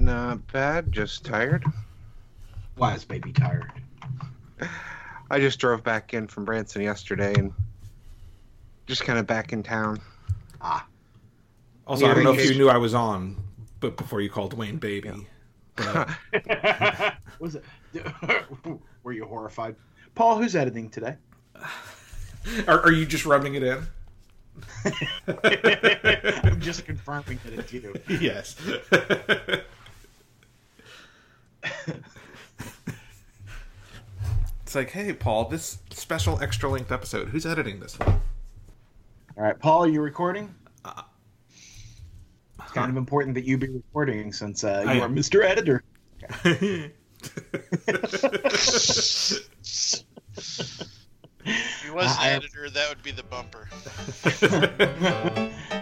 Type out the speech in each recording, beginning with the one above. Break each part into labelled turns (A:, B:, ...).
A: Not bad, just tired.
B: Why is baby tired?
A: I just drove back in from Branson yesterday and just kind of back in town.
B: Ah,
C: Also,
A: Yeah,
C: I don't know if you knew I was on, but before you called Wayne baby. But,
B: was it? Were you horrified? Paul, who's editing today?
C: are, are you just rubbing it in?
B: I'm just confirming that it's you.
C: yes. It's like, hey, Paul, this special extra length episode, who's editing this one?
B: All right, Paul, are you recording? It's kind of important that you be recording since uh,
C: I
B: you are
C: am.
B: Mr. Editor.
D: If he was the
B: I-
D: editor, that would be the bumper.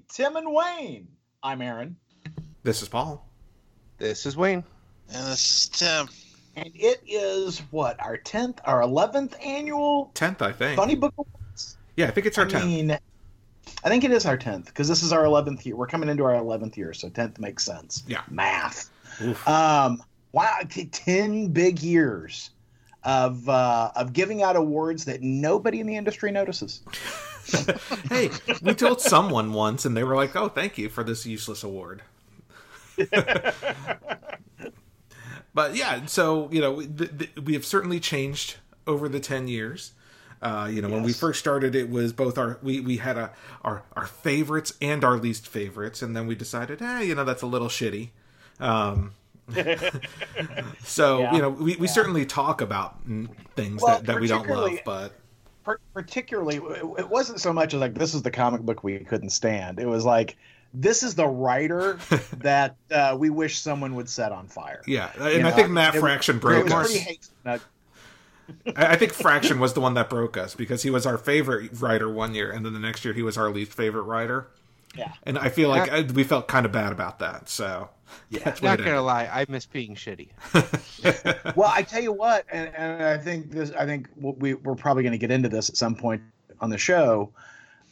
B: Polly, Tim, and Wayne. I'm Aaron,
C: this is Paul.
A: This is Wayne.
D: And this is Tim.
B: and it is what our tenth, our eleventh annual
C: 10th, I think.
B: Funny Book Awards.
C: Yeah, I think it's our
B: I
C: 10th.
B: mean, I think it is our tenth because this is our eleventh year. We're coming into our eleventh year, so tenth makes sense.
C: Yeah.
B: math.
C: Oof.
B: Um, wow, t- ten big years of uh, of giving out awards that nobody in the industry notices.
C: hey, we told someone once, and they were like, "Oh, thank you for this useless award." but yeah, so you know, th- th- we have certainly changed over the ten years. Uh, you know, when we first started, it was both our we we had a our our favorites and our least favorites, and then we decided, eh, you know, that's a little shitty. Um, so
B: Yeah.
C: you know, we, we certainly talk about things
B: Well,
C: that, that we don't love, but
B: particularly it it wasn't so much as like this is the comic book we couldn't stand it was like this is the writer that uh, we wish someone would set on fire
C: yeah, and
B: You
C: I
B: know,
C: think Matt
B: it
C: Fraction
B: it
C: broke
B: was
C: us. I I think Fraction was the one that broke us because he was our favorite writer one year, and then the next year he was our least favorite writer.
B: yeah
C: And I feel like uh we felt kind of bad about that. So
B: Yeah.
C: that's
A: Not gonna lie, I miss being shitty.
B: well i tell you what and, and i think this i think we, we're probably going to get into this at some point on the show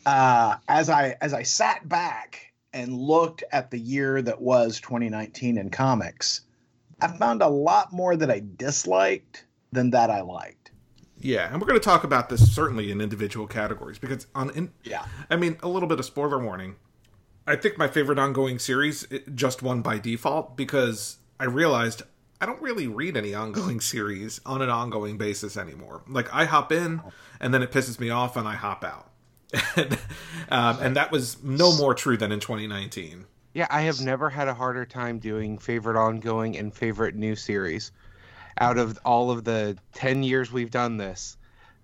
B: uh, as i as i sat back and looked at the year that was 2019 in comics i found a lot more that i disliked than that i liked
C: yeah, and we're going to talk about this certainly in individual categories because on in,
B: yeah
C: I mean a little bit of spoiler warning. I think my favorite ongoing series just won by default because I realized I don't really read any ongoing series on an ongoing basis anymore. Like I hop in and then it pisses me off and I hop out. and, um, and that was no more true than in 2019.
A: Yeah, I have never had a harder time doing favorite ongoing and favorite new series. Out of all of the 10 years we've done this,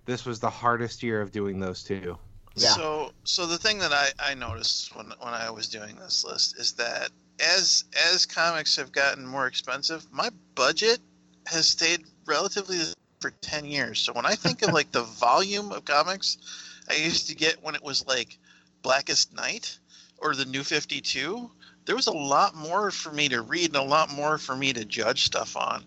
A: this was the hardest year of doing those two.
B: Yeah.
D: So, so the thing that I, I noticed when when I was doing this list is that as as comics have gotten more expensive, my budget has stayed relatively the same for ten years. So when I think of like the volume of comics I used to get when it was like Blackest Night or the New Fifty Two, there was a lot more for me to read and a lot more for me to judge stuff on.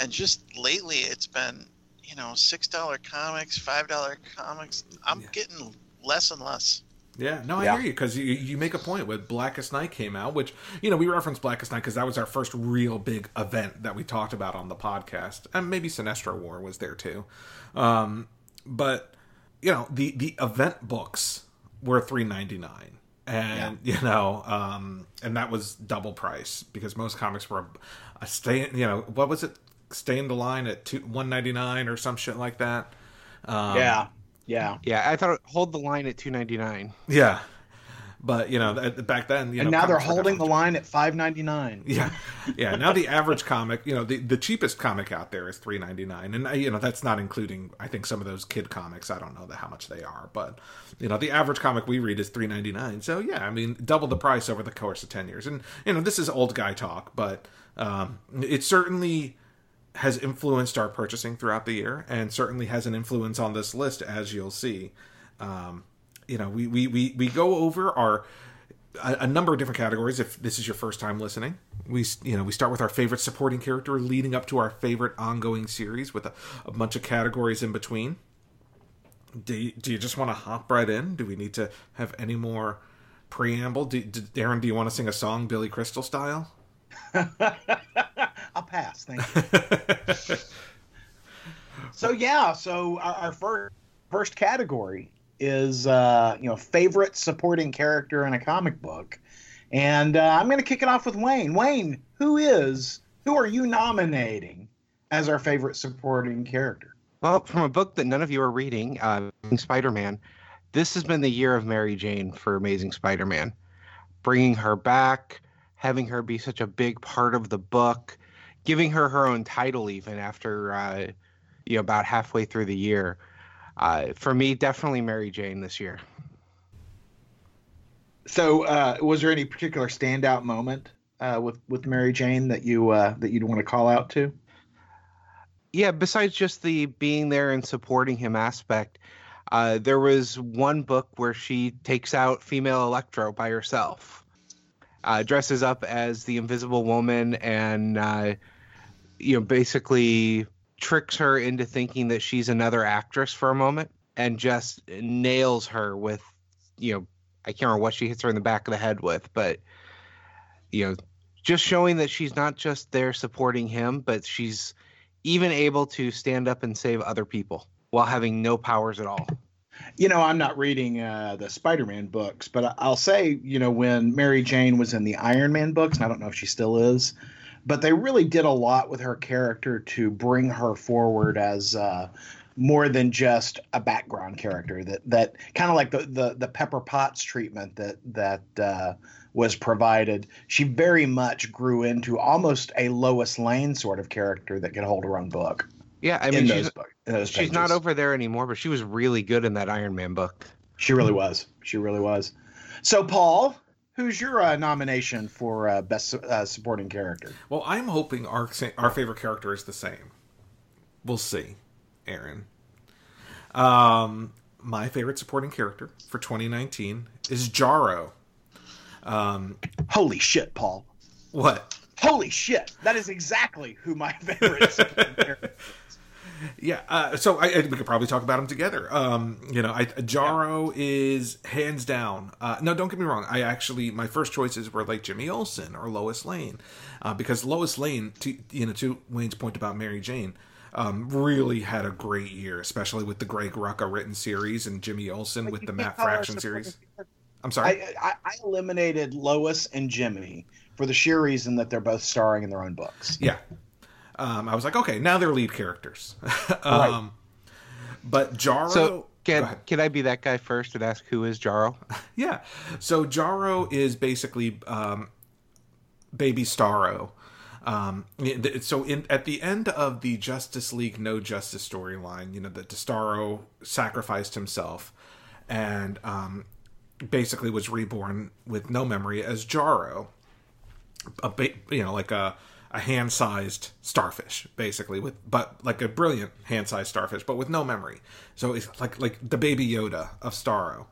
D: And just lately, it's been you know six dollar comics, five dollar comics. I'm
C: Yeah.
D: getting less and less.
C: Yeah, no, I
B: Yeah.
C: hear you because you, you make a point with Blackest Night came out, which you know we referenced Blackest Night because that was our first real big event that we talked about on the podcast, and maybe Sinestro War was there too. Um, but you know the the event books were three ninety nine, and you know, um, and that was double price because most comics were a, a stay. You know, what was it? Stay in the line at two one ninety nine or some shit like that. Um,
B: yeah yeah
A: Yeah, I thought hold the line at 299.
C: Yeah. But you know, back then, you
B: and
C: know,
B: now they're holding the line at five ninety nine.
C: Yeah, yeah. Now the average comic, you know, the, the cheapest comic out there is three ninety nine, and you know that's not including I think some of those kid comics. I don't know the, how much they are, but you know the average comic we read is three ninety nine. So yeah, I mean double the price over the course of ten years, and you know this is old guy talk, but um, it certainly has influenced our purchasing throughout the year, and certainly has an influence on this list, as you'll see. Um, you know, we, we, we, we go over our a, a number of different categories. If this is your first time listening, we you know we start with our favorite supporting character, leading up to our favorite ongoing series with a, a bunch of categories in between. Do you, do you just want to hop right in? Do we need to have any more preamble? Do, do, Aaron, do you want to sing a song, Billy Crystal style?
B: I'll pass. Thank you. so yeah, so our, our first first category is uh, you know favorite supporting character in a comic book, and uh, I'm going to kick it off with Wayne. Wayne, who is who are you nominating as our favorite supporting character?
A: Well, from a book that none of you are reading, uh, Spider-Man, this has been the year of Mary Jane for Amazing Spider-Man, bringing her back, having her be such a big part of the book, giving her her own title even after uh, you know about halfway through the year. Uh, for me, definitely Mary Jane this year.
B: So, uh, was there any particular standout moment uh, with with Mary Jane that you uh, that you'd want to call out to?
A: yeah, besides just the being there and supporting him aspect, uh, there was one book where she takes out female Electro by herself, uh, dresses up as the Invisible Woman, and uh, you know basically tricks her into thinking that she's another actress for a moment, and just nails her with, you know, I can't remember what she hits her in the back of the head with, but you know, just showing that she's not just there supporting him, but she's even able to stand up and save other people while having no powers at all.
B: You know, I'm not reading uh, the Spider-Man books, but I'll say, you know, when Mary Jane was in the Iron Man books, and I don't know if she still is, but they really did a lot with her character to bring her forward as uh, more than just a background character. That that kind of like the, the the Pepper Potts treatment that that uh, was provided. She very much grew into almost a Lois Lane sort of character that could hold her own book.
A: Yeah, I
B: in
A: mean,
B: those
A: she's,
B: books. in those
A: she's not over there anymore, but she was really good in that Iron Man book.
B: She really was. She really was. So, Paul, who's your uh, nomination for uh, best uh, supporting character?
C: Well, I'm hoping our our favorite character is the same. We'll see, Aaron. Um, my favorite supporting character for 2019 is Jarro. Um,
B: Holy shit, Paul!
C: what?
B: Holy shit! That is exactly who my favorite supporting character. Is.
C: Yeah, uh, so I, I, we could probably talk about them together. Um, you know, I, Jarro is hands down. Uh, no, don't get me wrong. I actually my first choices were like Jimmy Olsen or Lois Lane, uh, because Lois Lane, to, you know, to Wayne's point about Mary Jane, um, really had a great year, especially with the Greg Rucka written series and Jimmy Olsen with the Matt
B: can't call her
C: Fraction series. I'm sorry.
B: I, I, I eliminated Lois and Jimmy for the sheer reason that they're both starring in their own books.
C: Yeah. Um, I was like, okay, now they're lead characters. um, But Jarro.
A: So can can I be that guy first and ask who is Jarro?
C: Yeah. So Jarro is basically um, Baby Starro. Um, so in at the end of the Justice League No Justice storyline, you know that Starro sacrificed himself and um, basically was reborn with no memory as Jaro, a ba- you know like a a hand-sized starfish basically with but like a brilliant hand-sized starfish but with no memory so it's like like the baby yoda of starro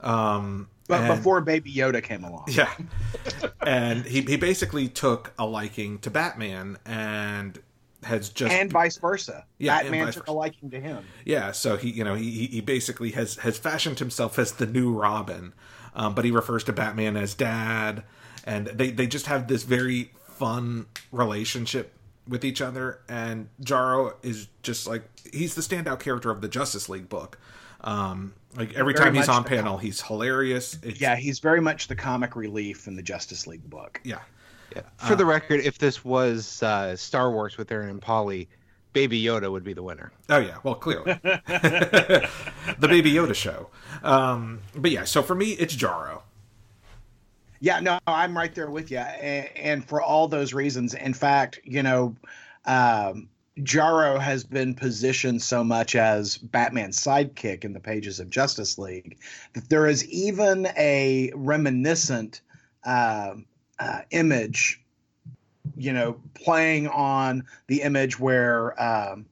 C: um
B: But
C: and-
B: before Baby Yoda came along.
C: yeah and he, he basically took a liking to batman and has just
B: And vice versa.
C: Yeah,
B: Batman took
C: versa.
B: a liking to him.
C: yeah so he you know he he- he basically has has fashioned himself as the new robin um, but he refers to batman as dad and they they just have this very fun relationship with each other and jarro is just like he's the standout character of the justice league book um like every
B: Very
C: time he's on
B: the
C: panel he's hilarious it's,
B: Yeah, he's very much the comic relief in the Justice League book.
C: yeah
A: For the record, if this was uh, Star Wars with Aaron and Polly, Baby Yoda would be the winner.
C: Oh yeah, well clearly, the Baby Yoda show. Um, but yeah, so for me, it's Jarro.
B: Yeah, no, I'm right there with you, and, and for all those reasons. In fact, you know, um, Jarro has been positioned so much as Batman's sidekick in the pages of Justice League that there is even a reminiscent uh, uh, image, you know, playing on the image where um,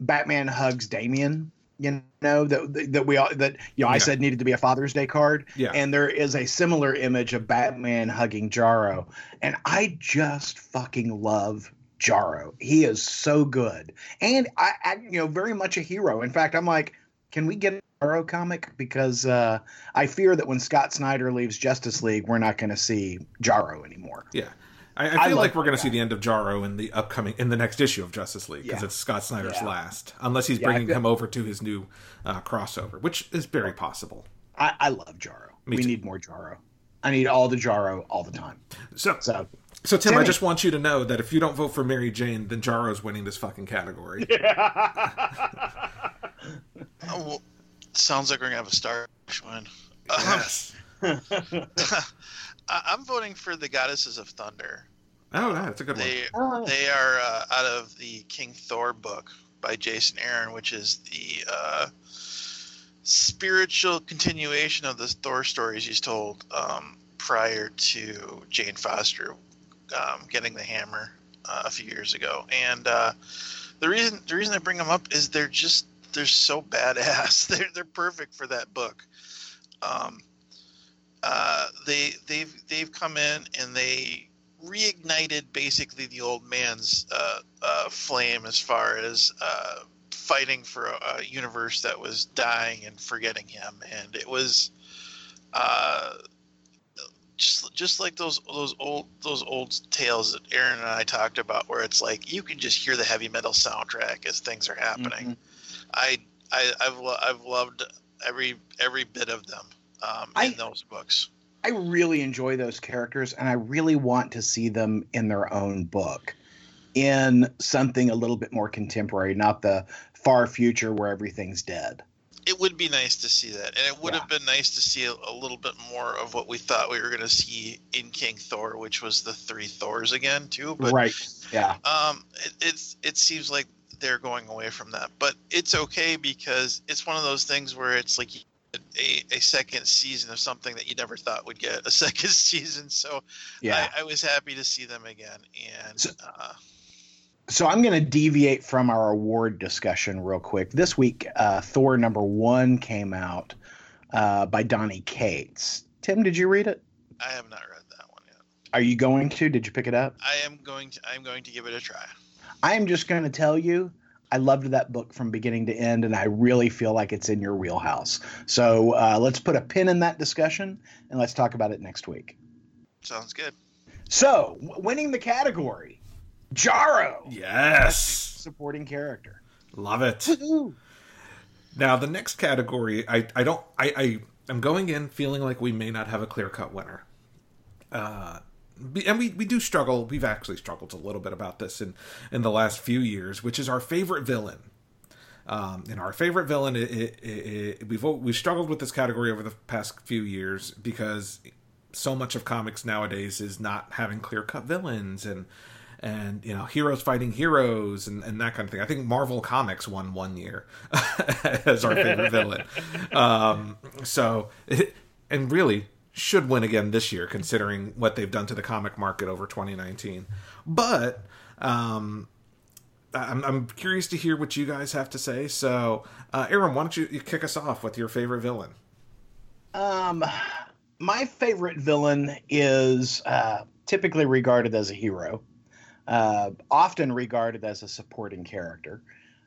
B: Batman hugs Damian. You know that that we all that you know I said needed to be a Father's Day card,
C: Yeah.
B: and there is a similar image of Batman hugging Jarro, and I just fucking love Jarro. He is so good, and I, I you know very much a hero. In fact, I'm like, can we get a Jarro comic because uh, I fear that when Scott Snyder leaves Justice League, we're not going to see Jarro anymore.
C: Yeah. I, I
B: I
C: feel like
B: like
C: we're going to see the end of Jarro in the upcoming in the next issue of Justice League because
B: Yeah.
C: it's Scott Snyder's
B: Yeah.
C: last, unless he's
B: Yeah,
C: bringing
B: feel-
C: him over to his new uh, crossover, which is very possible.
B: I, I love Jarro.
C: Me
B: we
C: too.
B: need more Jarro. I need all the Jarro all the time.
C: So,
B: So
C: so Tim, I just want you to know that if you don't vote for Mary Jane, then Jarro's winning this fucking category.
D: Oh, well, sounds like we're gonna have a star win. Um,
C: Yes.
D: I- I'm voting for the Goddesses of Thunder.
C: Oh, that's a good one.
D: They
B: Oh.
D: they are uh, out of the King Thor book by Jason Aaron, which is the uh, spiritual continuation of the Thor stories he's told um, prior to Jane Foster um, getting the hammer uh, a few years ago. And uh, the reason the reason I bring them up is they're just they're so badass. They're they're perfect for that book. Um, uh, they they've they've come in and they reignited basically the old man's uh, uh, flame as far as uh, fighting for a, a universe that was dying and forgetting him, and it was uh, just just like those those old those old tales that Aaron and I talked about, where it's like you can just hear the heavy metal soundtrack as things are happening.
B: Mhm.
D: I, I I've lo- I've loved every every bit of them um,
B: I-
D: in those books.
B: I really enjoy those characters, and I really want to see them in their own book, in something a little bit more contemporary, not the far future where everything's dead.
D: It would be nice to see that, and it would
B: Yeah.
D: have been nice to see a, a little bit more of what we thought we were going to see in King Thor, which was the three Thors again too. But
B: right? Yeah.
D: um, it, it's it seems like they're going away from that, but it's okay because it's one of those things where it's like a, a second season of something that you never thought would get a second season. So
B: Yeah.
D: I, I was happy to see them again, and
B: So-
D: uh,
B: so I'm going to deviate from our award discussion real quick. This week, uh, Thor number one came out uh, by Donny Cates. Tim, did you read it?
D: I have not read that one yet.
B: Are you going to? Did you pick it up?
D: I am going to I'm going to give it a try.
B: I am just going to tell you, I loved that book from beginning to end, and I really feel like it's in your wheelhouse. So uh, let's put a pin in that discussion, and let's talk about it next week.
D: Sounds good.
B: So, w- winning the category, Jarro,
C: Yes.
B: supporting character.
C: Love it. Now the next category, I, I don't I, I am going in feeling like we may not have a clear cut winner. Uh be- and we, we do struggle we've actually struggled a little bit about this in, in the last few years, which is our favorite villain. Um, and our favorite villain, it, it, it, we've we've struggled with this category over the past few years because so much of comics nowadays is not having clear cut villains and and you know heroes fighting heroes and, and that kind of thing. I think Marvel Comics won one year as our favorite villain. Um, so it, and really should win again this year considering what they've done to the comic market over 2019. But um, I'm, I'm curious to hear what you guys have to say. So, uh, Aaron, why don't you, you kick us off with your favorite villain?
B: Um, my favorite villain is uh, typically regarded as a hero, uh, often regarded as a supporting character,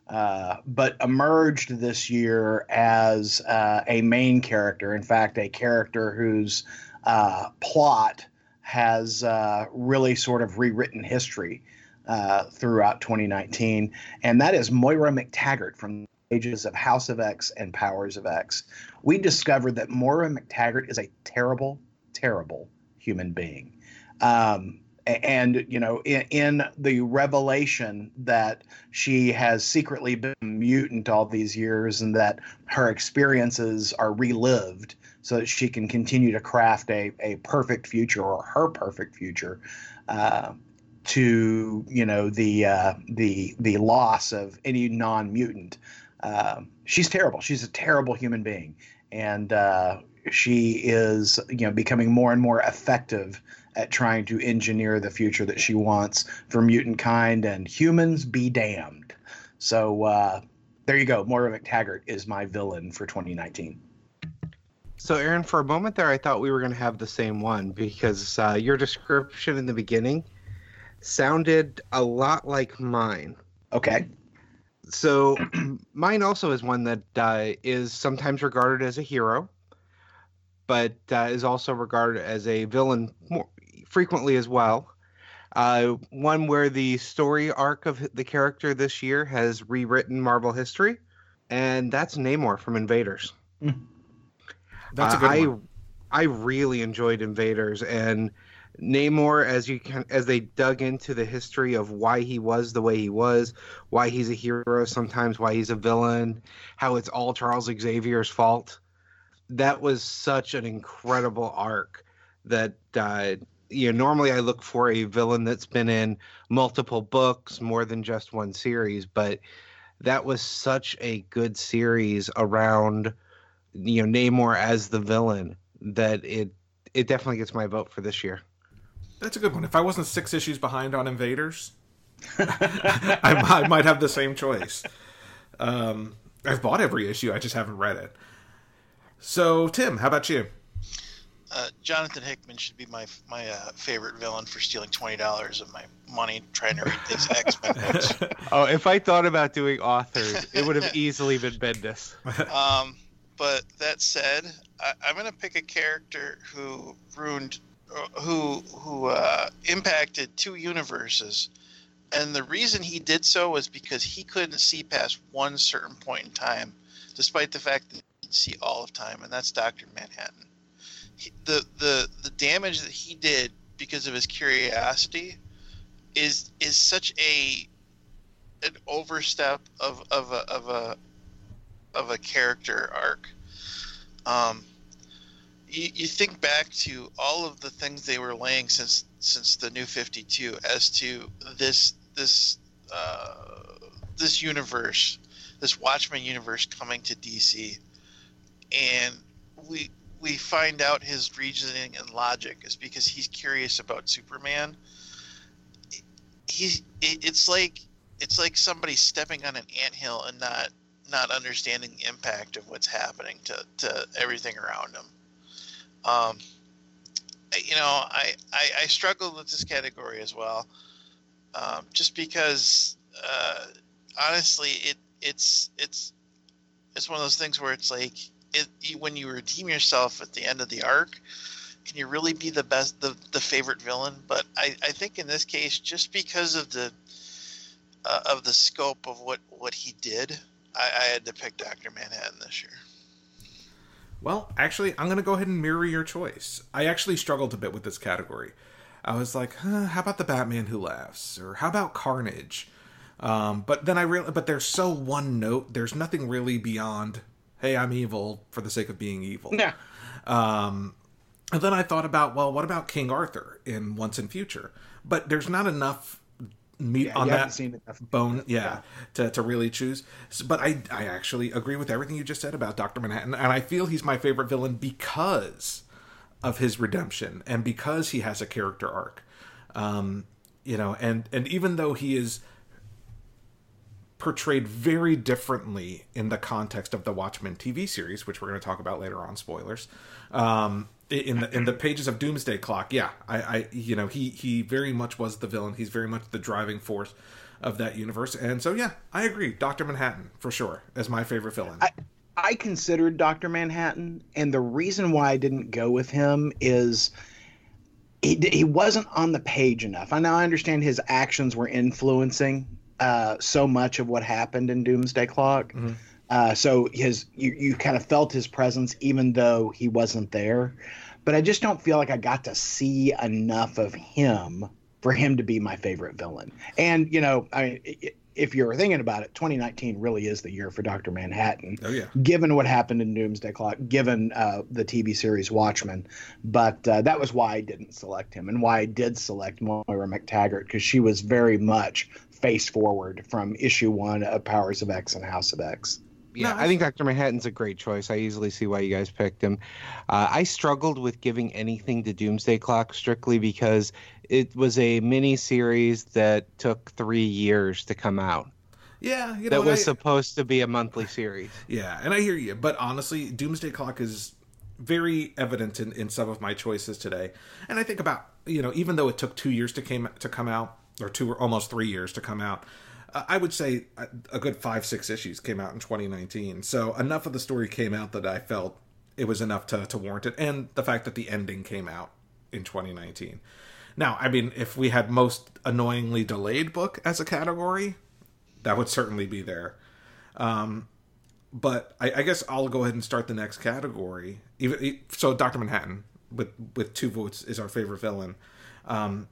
B: uh, but emerged this year as uh, a main character. In fact, a character whose uh, plot has uh, really sort of rewritten history uh, throughout 2019, and that is Moira MacTaggert from the pages of House of X and Powers of X we discovered that Moira MacTaggert is a terrible, terrible human being. Um, and, you know, in, in the revelation that she has secretly been mutant all these years and that her experiences are relived so that she can continue to craft a, a perfect future or her perfect future uh, to you know the uh, the the loss of any non mutant. Uh, she's terrible. She's a terrible human being, and uh, she is you know becoming more and more effective at trying to engineer the future that she wants for mutant kind and humans be damned. So uh, there you go. Moira MacTaggert is my villain for 2019.
A: So, Aaron, for a moment there, I thought we were going to have the same one because uh, your description in the beginning sounded a lot like mine.
B: Okay.
A: So, mine also is one that uh, is sometimes regarded as a hero, but uh, is also regarded as a villain more frequently as well. Uh, one where the story arc of the character this year has rewritten Marvel history, and that's Namor from Invaders.
B: Mm.
C: That's a good
A: I,
C: one.
A: I really enjoyed Invaders and Namor as you can as they dug into the history of why he was the way he was, why he's a hero sometimes, why he's a villain, how it's all Charles Xavier's fault. That was such an incredible arc that uh, you know normally I look for a villain that's been in multiple books, more than just one series, but that was such a good series around you know Namor as the villain that it it definitely gets my vote for this year.
C: That's a good one. If I wasn't six issues behind on Invaders, I, I might have the same choice. Um, I've bought every issue, I just haven't read it. So, Tim, how about you?
D: Uh, Jonathan Hickman should be my my uh, favorite villain for stealing twenty dollars of my money trying to read these X Men books.
A: Oh, if I thought about doing authors, it would have easily been Bendis.
D: Um, but that said, I, I'm gonna pick a character who ruined, uh, who who uh, impacted two universes, and the reason he did so was because he couldn't see past one certain point in time, despite the fact that he could see all of time, and that's Doctor Manhattan. He, the the the damage that he did because of his curiosity is is such a an overstep of of a of a of a character arc. Um, you, you think back to all of the things they were laying since since the New Fifty Two as to this this uh, this universe, this Watchmen universe coming to DC, and we we find out his reasoning and logic is because he's curious about Superman. He's it, it's like it's like somebody stepping on an anthill and not not understanding the impact of what's happening to, to everything around him. Um, you know, I, I, I struggled with this category as well, um, just because uh, honestly, it it's it's it's one of those things where it's like it, when you redeem yourself at the end of the arc, can you really be the best the, the favorite villain? But I, I think in this case, just because of the uh, of the scope of what what he did, I, I had to pick Doctor Manhattan this year.
C: Well, actually, I'm going to go ahead and mirror your choice. I actually struggled a bit with this category. I was like, huh, how about the Batman Who Laughs? Or how about Carnage? Um, but then I real but they're so one note. There's nothing really beyond, hey, I'm evil for the sake of being evil.
B: Yeah.
C: Um, and then I thought about, well, what about King Arthur in Once and Future? But there's not enough meat
B: Yeah,
C: on that bone, yeah,
B: Yeah.
C: To, to really choose. So, but I I actually agree with everything you just said about Doctor Manhattan, and I feel he's my favorite villain because of his redemption and because he has a character arc. Um, you know, and and even though he is portrayed very differently in the context of the Watchmen TV series, which we're going to talk about later on. Spoilers. Um, in the in the pages of Doomsday Clock, yeah, I, I you know he he very much was the villain. He's very much the driving force of that universe, and so yeah, I agree. Doctor Manhattan for sure as my favorite villain.
B: I- I considered Dr. Manhattan, and the reason why I didn't go with him is he, he wasn't on the page enough. I now I understand his actions were influencing uh, so much of what happened in Doomsday Clock.
C: Mhm.
B: Uh, so his you, you kind of felt his presence even though he wasn't there. But I just don't feel like I got to see enough of him for him to be my favorite villain. And you know, I mean, if you're thinking about it, 2019 really is the year for Doctor Manhattan.
C: Oh yeah.
B: Given what happened in Doomsday Clock, given uh, the TV series Watchmen, but uh, that was why I didn't select him, and why I did select Moira MacTaggert because she was very much face forward from issue one of Powers of X and House of X.
A: Yeah,
C: No,
A: I think Dr. Manhattan's a great choice. I easily see why you guys picked him. Uh, I struggled with giving anything to Doomsday Clock strictly because it was a mini series that took three years to come out.
C: Yeah, you know,
A: that was
C: I-
A: supposed to be a monthly series.
C: Yeah, and I hear you, but honestly, Doomsday Clock is very evident in, in some of my choices today. And I think about you know, even though it took two years to came to come out, or two or almost three years to come out, I would say a, good five six issues came out in 2019. So enough of the story came out that I felt it was enough to to warrant it, and the fact that the ending came out in 2019. Now, I mean, if we had most annoyingly delayed book as a category, that would certainly be there. Um, but I, I guess I'll go ahead and start the next category. Even so, Doctor Manhattan with with two votes is our favorite villain. Um,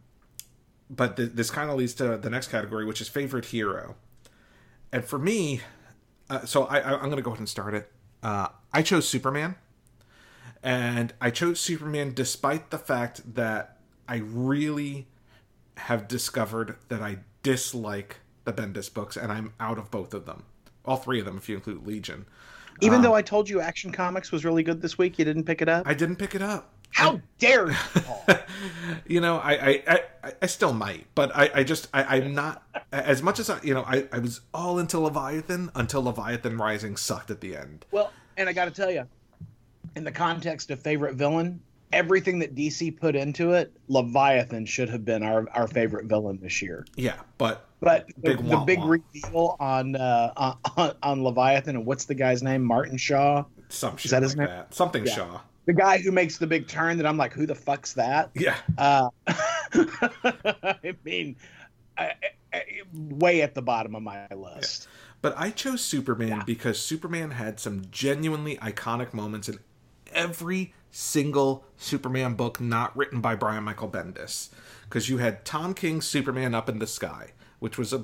C: but th- this kind of leads to the next category, which is favorite hero. And for me, uh, so I, I, I'm going to go ahead and start it. Uh, I chose Superman, and I chose Superman despite the fact that I really have discovered that I dislike the Bendis books, and I'm out of both of them. All three of them, if you include Legion.
B: Even
C: Um,
B: though I told you Action Comics was really good this week, you didn't pick it up.
C: I didn't pick it up.
B: How dare you, Paul?
C: you know, I, I, I, I still might, but I, I just, I, I'm not as much as I, you know, I, I was all into Leviathan until Leviathan Rising sucked at the end.
B: Well, and I got to tell you, in the context of favorite villain, everything that DC put into it, Leviathan should have been our, our favorite villain this year.
C: Yeah, but
B: But the
C: Big wah
B: the big
C: wah.
B: reveal on, uh, on on Leviathan and what's the guy's name? Martin Shaw,
C: some shit
B: that
C: like
B: his name?
C: that. Something
B: Yeah.
C: Shaw.
B: The guy who makes the big turn. That I'm like, who the fuck's that?
C: Yeah,
B: Uh, I mean, I, I, way at the bottom of my list.
C: but I chose Superman
B: Yeah.
C: because Superman had some genuinely iconic moments in every single Superman book not written by Brian Michael Bendis. Because you had Tom King's Superman Up in the Sky, which was a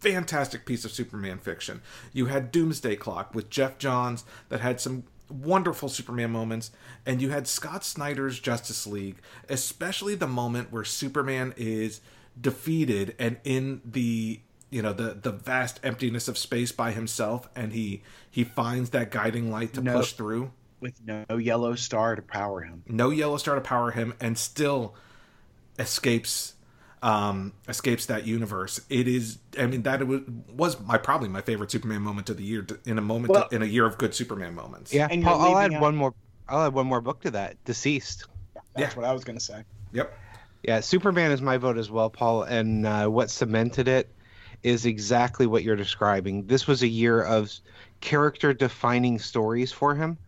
C: fantastic piece of Superman fiction. You had Doomsday Clock with Geoff Johns that had some wonderful Superman moments, and you had Scott Snyder's Justice League, especially the moment where Superman is defeated and in the you know the the vast emptiness of space by himself and he he finds that guiding light to
B: No.
C: push through
B: With no yellow star to power him.
C: no yellow star to power him and still escapes um escapes that universe it is i mean that was, was my probably my favorite superman moment of the year in a moment
B: Well-
C: in a year of good superman moments
A: Yeah,
B: And you're
A: Paul, I'll add
B: out-
A: one more. I'll add one more book to that. DCeased.
B: That's
C: Yeah.
B: what I was going to say.
C: yep
A: Yeah, Superman is my vote as well, Paul. And uh, what cemented it is exactly what you're describing. This was a year of character defining stories for him.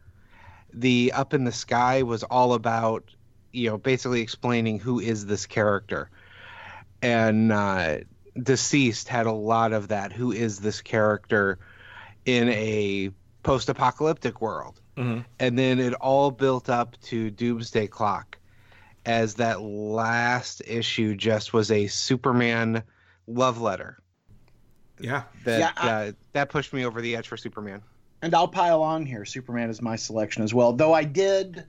A: The Up in the Sky was all about, you know, basically explaining who is this character. And uh, DCeased had a lot of that. Who is this character in a post apocalyptic world?
C: Mhm.
A: And then it all built up to Doomsday Clock as that last issue just was a Superman love letter.
C: yeah
A: That
B: Yeah, I-
A: uh, that pushed me over the edge for Superman.
B: And I'll pile on here. Superman is my selection as well. Though I did,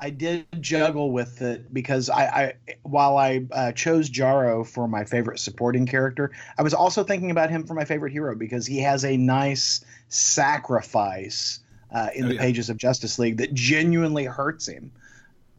B: I did juggle with it because I, I while I uh, chose Jarro for my favorite supporting character, I was also thinking about him for my favorite hero because he has a nice sacrifice uh, in
C: Oh,
B: the
C: yeah.
B: pages of Justice League that genuinely hurts him.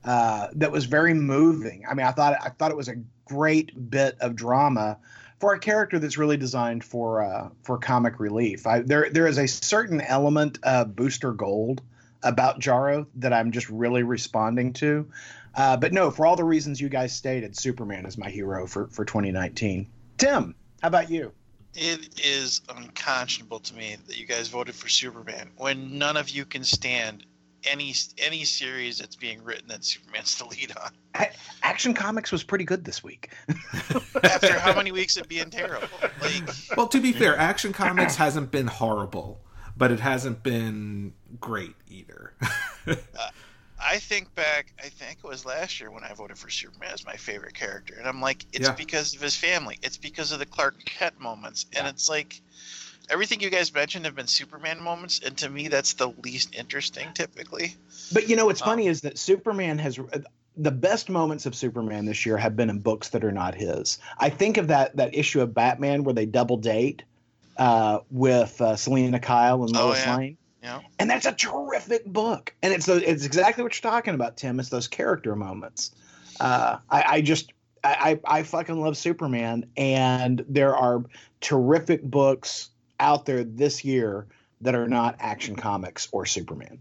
B: Uh, that was very moving. I mean, I thought I thought it was a great bit of drama for a character that's really designed for uh, for comic relief. I, there there is a certain element of Booster Gold about Jarro that I'm just really responding to. Uh, but no, for all the reasons you guys stated, Superman is my hero for for 2019. Tim, how about you?
D: It is unconscionable to me that you guys voted for Superman when none of you can stand any any series that's being written that Superman's the lead on.
B: Action Comics was pretty good this week.
D: After how many weeks of being terrible? Like
C: well to be fair action comics hasn't been horrible but it hasn't been great either
D: I think back, I think it was last year when I voted for Superman as my favorite character, and I'm like, it's
C: Yeah.
D: because of his family. It's because of the Clark Kent moments, and it's like everything you guys mentioned have been Superman moments, and to me, that's the least interesting typically.
B: But you know what's
D: Oh.
B: funny is that Superman has uh, the best moments of Superman this year have been in books that are not his. I think of that that issue of Batman where they double date uh, with uh, Selina Kyle and
D: Oh,
B: Lois
D: yeah.
B: Lane.
D: Yeah.
B: And that's a terrific book. And it's the, it's exactly what you're talking about, Tim. It's those character moments. Uh, I, I just I, I fucking love Superman, and there are terrific books out there this year that are not action comics or Superman.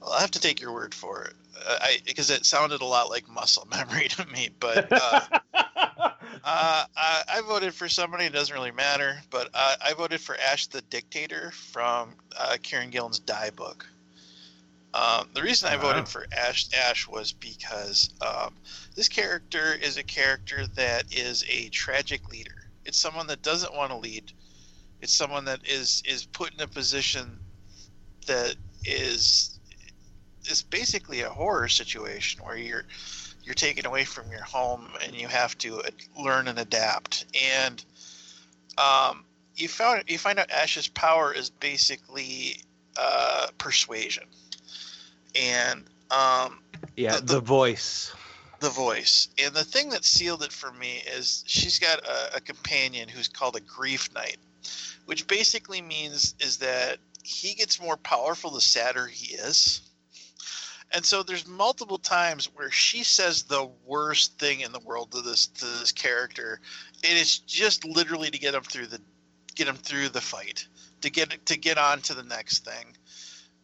D: Well, I have to take your word for it, I because it sounded a lot like muscle memory to me. But uh, uh, I, I voted for somebody. It doesn't really matter. But uh, I voted for Ash the Dictator from uh, Kieron Gillen's Die book. Um, the reason I
C: Wow.
D: voted for Ash Ash was because um, this character is a character that is a tragic leader. It's someone that doesn't want to lead. It's someone that is is put in a position that is is basically a horror situation where you're you're taken away from your home and you have to learn and adapt. And um, you found you find out Ash's power is basically uh, persuasion, and um,
A: Yeah,
D: The- the-
A: the voice.
D: the voice. And the thing that sealed it for me is she's got a, a companion who's called a grief knight, which basically means is that he gets more powerful the sadder he is. And so there's multiple times where she says the worst thing in the world to this to this character, and it's just literally to get him through the get him through the fight, to get to get on to the next thing,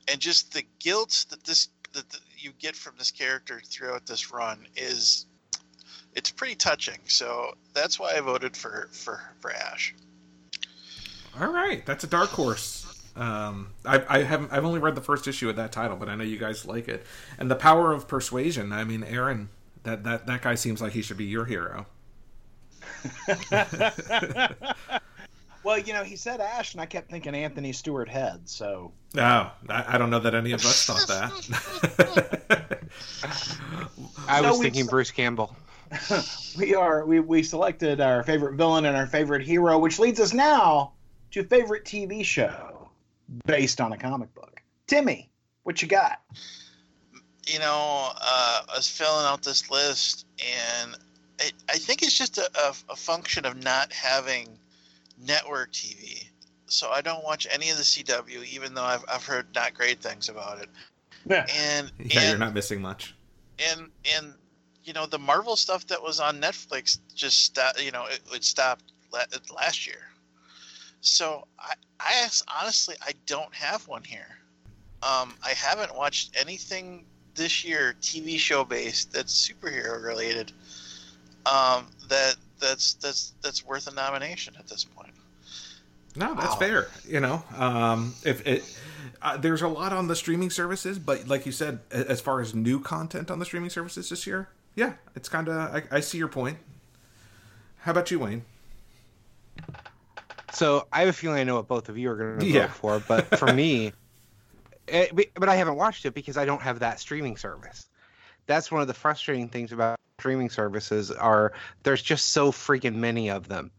D: and just the guilt that this that the, you get from this character throughout this run is it's pretty touching. So that's why I voted for for for Ash.
C: All right, that's a dark horse. Um, I, I haven't. I've only read the first issue of that title, but I know you guys like it. And the power of persuasion. I mean, Aaron, that that that guy seems like he should be your hero.
B: Well, you know, he said Ash, and I kept thinking Anthony Stewart Head. So
C: No, I, I don't know that any of us thought that.
A: I
B: So
A: was
B: we-
A: thinking Bruce Campbell.
B: we are we we selected our favorite villain and our favorite hero, which leads us now to favorite TV show based on a comic book. Timmy, what you got?
D: You know, uh, I was filling out this list, and it, I think it's just a, a, a function of not having network TV. So I don't watch any of the CW, even though I've, I've heard not great things about it.
B: Yeah.
D: And
C: yeah,
D: and,
C: you're not missing much.
D: and and you know the Marvel stuff that was on Netflix just stopped. You know, it, it stopped last year. So I, I honestly, I don't have one here. Um, I haven't watched anything this year TV show based that's superhero related. Um, that that's that's that's worth a nomination at this point.
C: No, that's
B: Wow.
C: fair. You know, um, if it, uh, there's a lot on the streaming services, but like you said, as far as new content on the streaming services this year, yeah, it's kind of. I, I see your point. How about you, Wayne?
A: So I have a feeling I know what both of you are going to
C: Yeah.
A: vote for, but for me, it, but- but I haven't watched it because I don't have that streaming service. That's one of the frustrating things about streaming services are there's just so freaking many of them,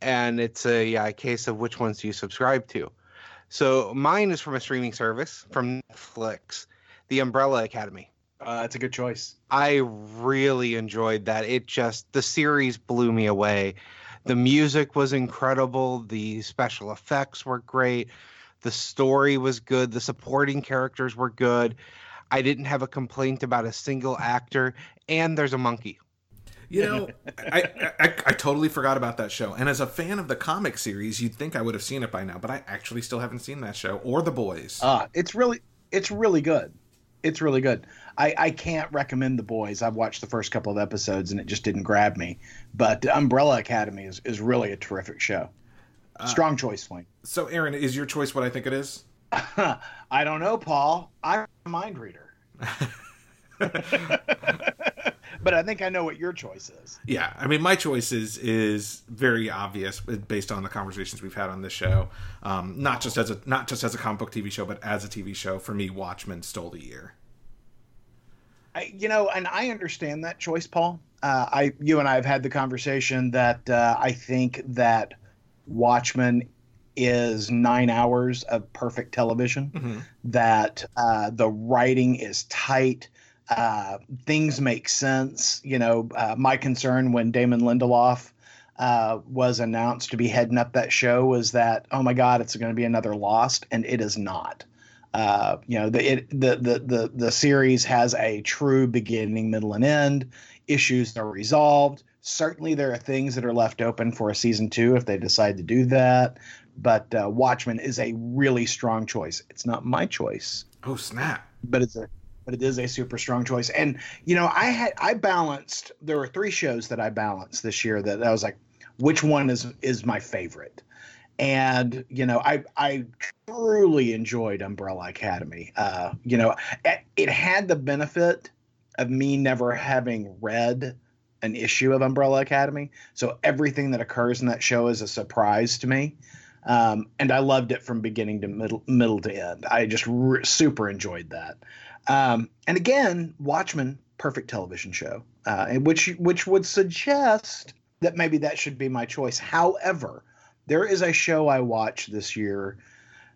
A: and it's a, yeah, a case of which ones do you subscribe to. So mine is from a streaming service from Netflix, The Umbrella Academy.
B: Uh, that's a good choice.
A: I really enjoyed that. It just the series blew me away. The music was incredible, the special effects were great, the story was good, the supporting characters were good. I didn't have a complaint about a single actor, and there's a monkey.
C: You know, I, I I totally forgot about that show. And as a fan of the comic series, you'd think I would have seen it by now, but I actually still haven't seen that show or The Boys.
B: Uh, it's really it's really good. It's really good. I, I can't recommend the boys. I've watched the first couple of episodes and it just didn't grab me. But Umbrella Academy is, is really a terrific show. Uh, Strong choice, Wayne.
C: So, Aaron, is your choice what I think it is?
B: I don't know, Paul. I'm a mind reader. but I think I know what your choice is.
C: Yeah, I mean, my choice is is very obvious based on the conversations we've had on this show. Um, not just as a not just as a comic book TV show, but as a TV show. For me, Watchmen stole the year.
B: I, you know, and I understand that choice, Paul. Uh, I, you and I have had the conversation that uh, I think that Watchmen is nine hours of perfect television.
C: Mhm.
B: That uh, the writing is tight. Uh, things make sense. You know, uh, my concern when Damon Lindelof uh, was announced to be heading up that show was that, oh my God, it's going to be another Lost, and it is not. Uh, you know, the, it, the the the the series has a true beginning, middle, and end. Issues are resolved. Certainly, there are things that are left open for a season two if they decide to do that. But uh, Watchmen is a really strong choice. It's not my choice,
C: Oh snap!
B: but it's a but it is a super strong choice. And you know, I had I balanced. There were three shows that I balanced this year that I was like, which one is is my favorite? And you know, I I truly enjoyed Umbrella Academy. Uh, you know, it, had the benefit of me never having read an issue of Umbrella Academy, so everything that occurs in that show is a surprise to me. Um, and I loved it from beginning to middle, middle to end. I just re- super enjoyed that. Um, and again, Watchmen, perfect television show, uh, which which would suggest that maybe that should be my choice. However, there is a show I watched this year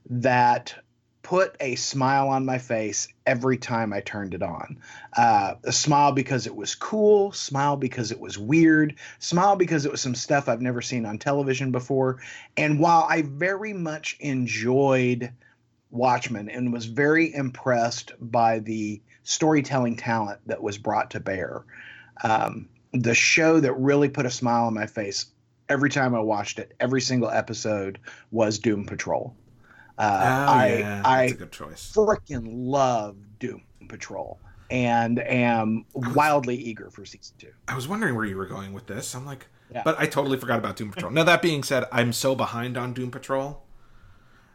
B: that put a smile on my face every time I turned it on. Uh, a smile because it was cool, smile because it was weird, smile because it was some stuff I've never seen on television before. And while I very much enjoyed Watchmen and was very impressed by the storytelling talent that was brought to bear, um, the show that really put a smile on my face every time I watched it, every single episode, was Doom Patrol. Uh,
C: oh
B: I,
C: yeah,
B: I freaking love Doom Patrol and am wildly eager for season two.
C: I was wondering where you were going with this. I'm like,
B: Yeah.
C: but I totally forgot about Doom Patrol. now that being said, I'm so behind on Doom Patrol.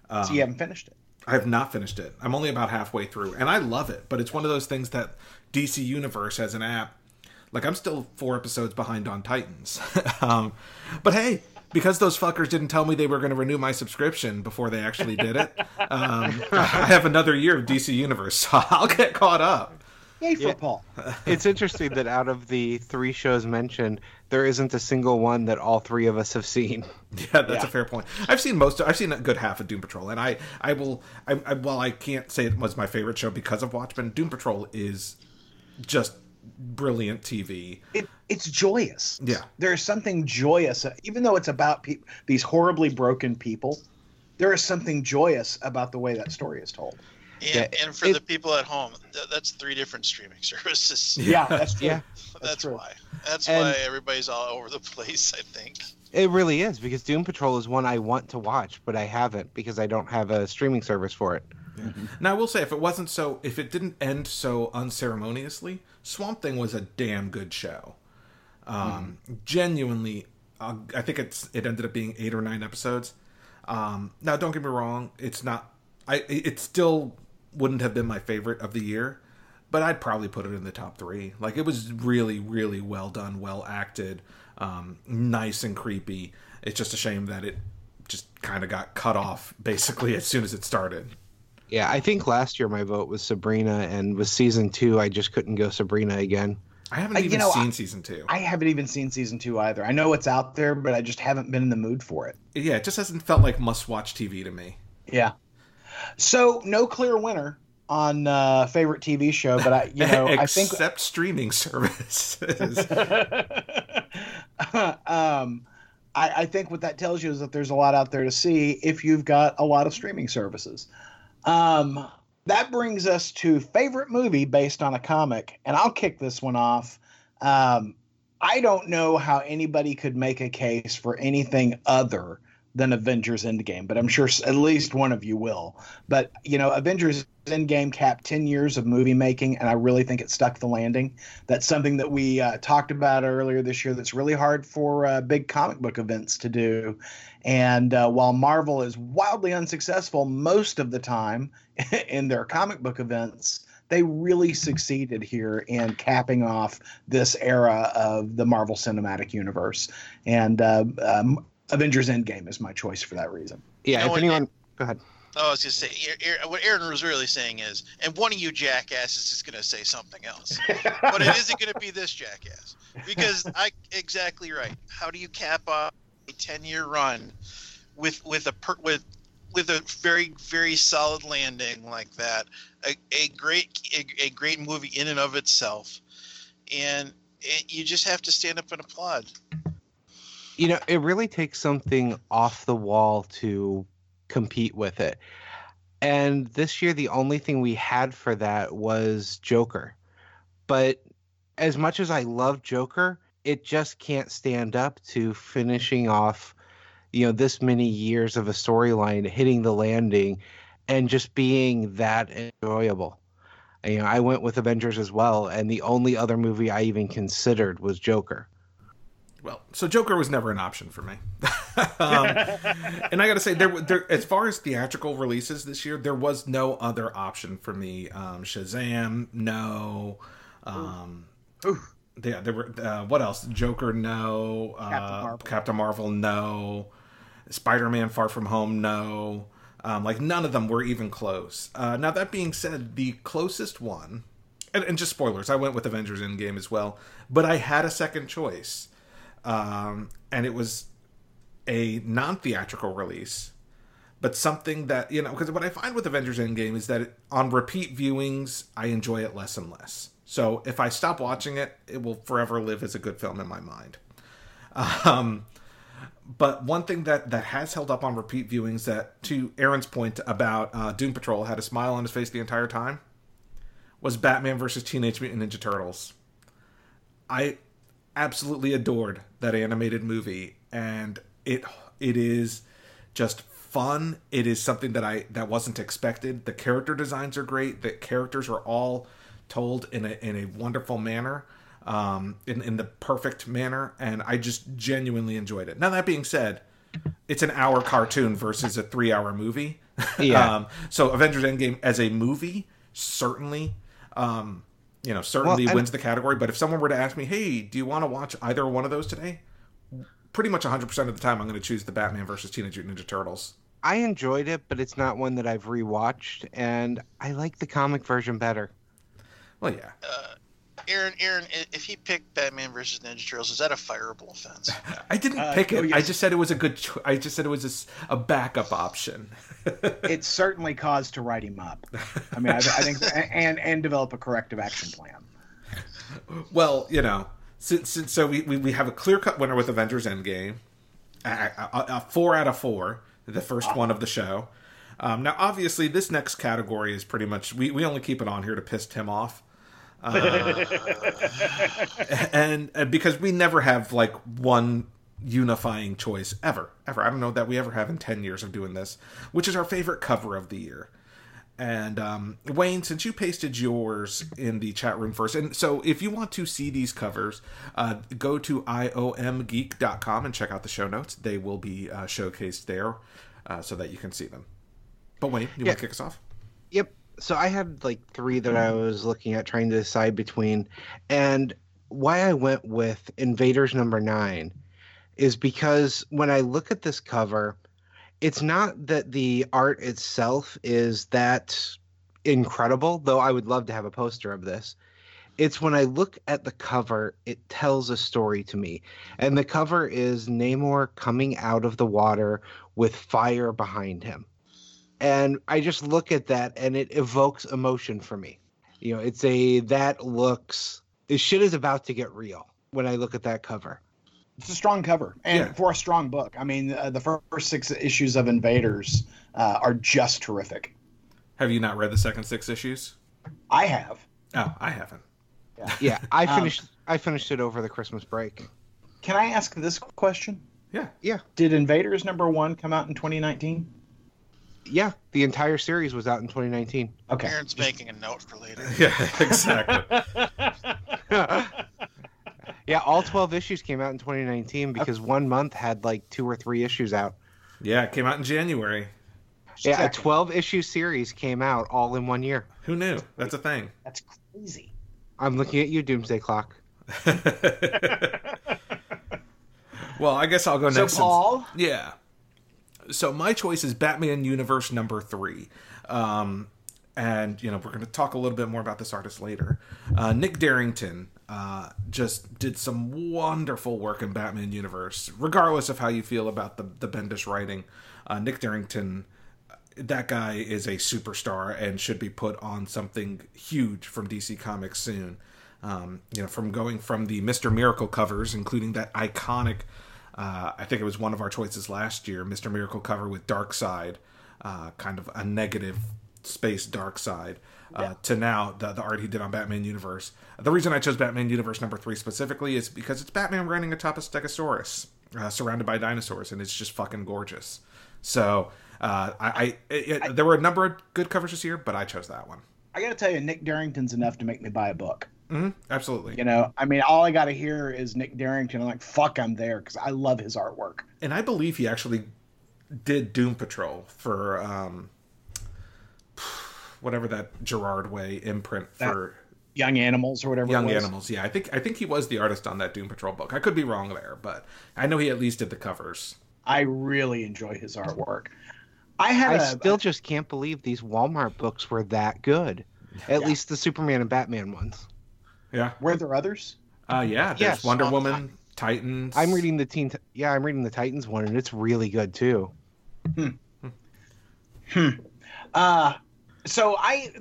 C: Um,
B: so you haven't finished it.
C: I have not finished it. I'm only about halfway through, and I love it. But it's one of those things that DC Universe as an app, like I'm still four episodes behind on Titans. um, but hey, because those fuckers didn't tell me they were going to renew my subscription before they actually did it, um, I have another year of DC Universe, so I'll get caught up.
B: Yay for
A: Yeah.
B: Paul.
A: It's interesting that out of the three shows mentioned, there isn't a single one that all three of us have seen.
C: Yeah, that's
B: Yeah.
C: a fair point. I've seen most. I've seen a good half of Doom Patrol, and I, I will. I, I, while I can't say it was my favorite show because of Watchmen, Doom Patrol is just brilliant TV.
B: It, it's joyous.
C: Yeah.
B: There's something joyous, even though it's about pe- these horribly broken people. There is something joyous about the way that story is told.
D: And,
A: Yeah,
D: and for
A: it-
D: the people at home, th- that's three different streaming services.
B: Yeah, that's true.
A: Yeah.
D: that's
B: true.
D: why. That's
A: And-
D: why everybody's all over the place. I think.
A: It really is because Doom Patrol is one I want to watch, but I haven't because I don't have a streaming service for it.
C: Now I will say, if it wasn't so, if it didn't end so unceremoniously, Swamp Thing was a damn good show. Um, Genuinely, uh, I think it's it ended up being eight or nine episodes. Um, now, don't get me wrong, it's not. I it's still wouldn't have been my favorite of the year, but I'd probably put it in the top three. Like it was really, really well done, well acted, um, nice and creepy. It's just a shame that it just kind of got cut off basically as soon as it started.
A: Yeah, I think last year my vote was Sabrina, and with season two, I just couldn't go Sabrina again.
C: I haven't
B: you
C: even
B: know,
C: seen
B: I-
C: season two.
B: I haven't even seen season two either. I know it's out there, but I just haven't been in the mood for it.
C: yeah, it just hasn't felt like must-watch TV to me.
B: Yeah. So no clear winner on uh, favorite TV show, but I, you know, I think
C: Except streaming services.
B: um, I, I think what that tells you is that there's a lot out there to see if you've got a lot of streaming services. Um, that brings us to favorite movie based on a comic, and I'll kick this one off. Um, I don't know how anybody could make a case for anything other than Avengers Endgame, but I'm sure at least one of you will. But you know, Avengers Endgame capped 10 years of movie making, and I really think it stuck the landing. That's something that we uh, talked about earlier this year. That's really hard for uh, big comic book events to do. And uh, while Marvel is wildly unsuccessful most of the time in their comic book events, they really succeeded here in capping off this era of the Marvel Cinematic Universe. And uh, um, Avengers Endgame is my choice for that reason.
A: Yeah,
D: You know
A: if
D: what,
A: anyone, go ahead.
D: Oh, I was gonna say what Aaron was really saying is, and one of you jackasses is gonna say something else, but it isn't gonna be this jackass because I exactly right. How do you cap off a ten-year run with with a per, with with a very very solid landing like that? A, a great a, a great movie in and of itself, and it, you just have to stand up and applaud.
A: You know, it really takes something off the wall to compete with it. And this year, the only thing we had for that was Joker. But as much as I love Joker, it just can't stand up to finishing off, you know, this many years of a storyline, hitting the landing, and just being that enjoyable. You know, I went with Avengers as well, and the only other movie I even considered was Joker.
C: Well, so Joker was never an option for me. um, and I got to say, there, there, as far as theatrical releases this year, there was no other option for me. Um, Shazam, no. Um, Ooh. Yeah, there were. Uh, what else? Joker, no. Uh, Captain, Marvel. Captain Marvel, no. Spider Man, Far From Home, no. Um, like none of them were even close. Uh, now that being said, the closest one, and, and just spoilers, I went with Avengers Endgame as well, but I had a second choice um, and it was a non-theatrical release, but something that you know because what I find with Avengers Endgame is that it, on repeat viewings I enjoy it less and less. So if I stop watching it, it will forever live as a good film in my mind. Um, but one thing that that has held up on repeat viewings that to Aaron's point about uh, Doom Patrol had a smile on his face the entire time was Batman versus Teenage Mutant Ninja Turtles. I absolutely adored that animated movie, and it it is just fun. It is something that I that wasn't expected. The character designs are great. The characters are all told in a in a wonderful manner, um, in in the perfect manner, and I just genuinely enjoyed it. Now that being said, it's an hour cartoon versus a three hour movie. Yeah. um, so Avengers Endgame as a movie certainly um, you know, certainly well, wins the category. But if someone were to ask me, hey, do you want to watch either one of those today? Pretty much 100% of the time, I'm going to choose the Batman versus Teenage Mutant Ninja Turtles.
A: I enjoyed it, but it's not one that I've rewatched, and I like the comic version better.
C: Well, yeah.
D: Uh, Aaron, Aaron, if he picked Batman versus Ninja Turtles, is that a fireable offense?
C: I didn't uh, pick it. Oh, yes. I just said it was a good. Cho- I just said it was a, a backup option.
B: it certainly caused to write him up. I mean, I, I think, and and develop a corrective action plan.
C: Well, you know, since, since so we, we, we have a clear cut winner with Avengers Endgame, a, a, a, four out of four, the 1st one of the show. Um, now, obviously, this next category is pretty much we, we only keep it on here to piss Tim off. Uh, and, and because we never have like one unifying choice ever, ever. I don't know that we ever have in 10 years of doing this, which is our favorite cover of the year. And um, Wayne, since you pasted yours in the chat room first, and so if you want to see these covers, uh, go to iomgeek.com and check out the show notes. They will be uh, showcased there uh, so that you can see them. But Wayne, you yeah. want to kick us off?
A: Yep so I had like three that I mm-hmm. was looking at trying to decide between, and why I went with Invaders number nine is because when I look at this cover, it's not that the art itself is that incredible, though I would love to have a poster of this. It's when I look at the cover, it tells a story to me. And the cover is Namor coming out of the water with fire behind him and I just look at that and it evokes emotion for me. You know, it's a that looks this shit is about to get real when I look at that cover.
B: It's a strong cover, and yeah. for a strong book. I mean, uh, the first six issues of Invaders uh, are just terrific.
C: Have you not read the second six issues?
B: I have.
C: Oh, I haven't.
A: Yeah, yeah I um, finished. Um, I finished it over the Christmas break.
B: Can I ask this question?
C: Yeah,
A: yeah.
B: Did Invaders number one come out in 2019?
A: Yeah, the entire series was out in 2019.
D: Okay. Aaron's Just... making a note for later.
C: Yeah, exactly.
A: yeah, all 12 issues came out in 2019 because okay. one month had like two or three issues out.
C: Yeah, it came out in January.
A: Yeah, a 12 issue series came out all in one year.
C: Who knew? That's a thing.
B: That's crazy.
A: I'm looking at you, Doomsday Clock.
C: well, I guess I'll go next.
B: So, Paul?
C: Since... Yeah. So my choice is Batman Universe number three. Um, and you know we're going to talk a little bit more about this artist later. Uh, Nick Derington uh, just did some wonderful work in Batman Universe, regardless of how you feel about the the Bendis writing. Uh, Nick Derington, that guy is a superstar and should be put on something huge from DC Comics soon. Um, you know, from going from the Mister Miracle covers, including that iconic. Uh, I think it was one of our choices last year, Mr. Miracle cover with Darkseid, uh, kind of a negative space Darkseid uh, yeah. to now the, the art he did on Batman Universe. The reason I chose Batman Universe number three specifically is because it's Batman running atop a Stegosaurus, uh, surrounded by dinosaurs, and it's just fucking gorgeous. So uh, I, I, it, I, there were a number of good covers this year, but I chose that one.
B: I got to tell you, Nick Derington's enough to make me buy a book.
C: Mm-hmm. Absolutely.
B: You know, I mean, all I got to hear is Nick Derington. I'm like, fuck, I'm there because I love his artwork.
C: And I believe he actually did Doom Patrol for um, whatever that Gerard Way imprint for
B: Young Animals or whatever.
C: Young Animals, yeah. I think I think he was the artist on that Doom Patrol book. I could be wrong there, but I know he at least did the covers.
B: I really enjoy his artwork. I had.
A: I
B: a,
A: still just can't believe these Walmart books were that good. At yeah. least the Superman and Batman ones.
C: Yeah.
B: Were there others?
C: Uh, yeah. There's yes. Wonder Woman, Titans.
A: I'm reading the Teen. Yeah, I'm reading the Titans one, and it's really good too.
B: Hmm. Hmm. Uh, so I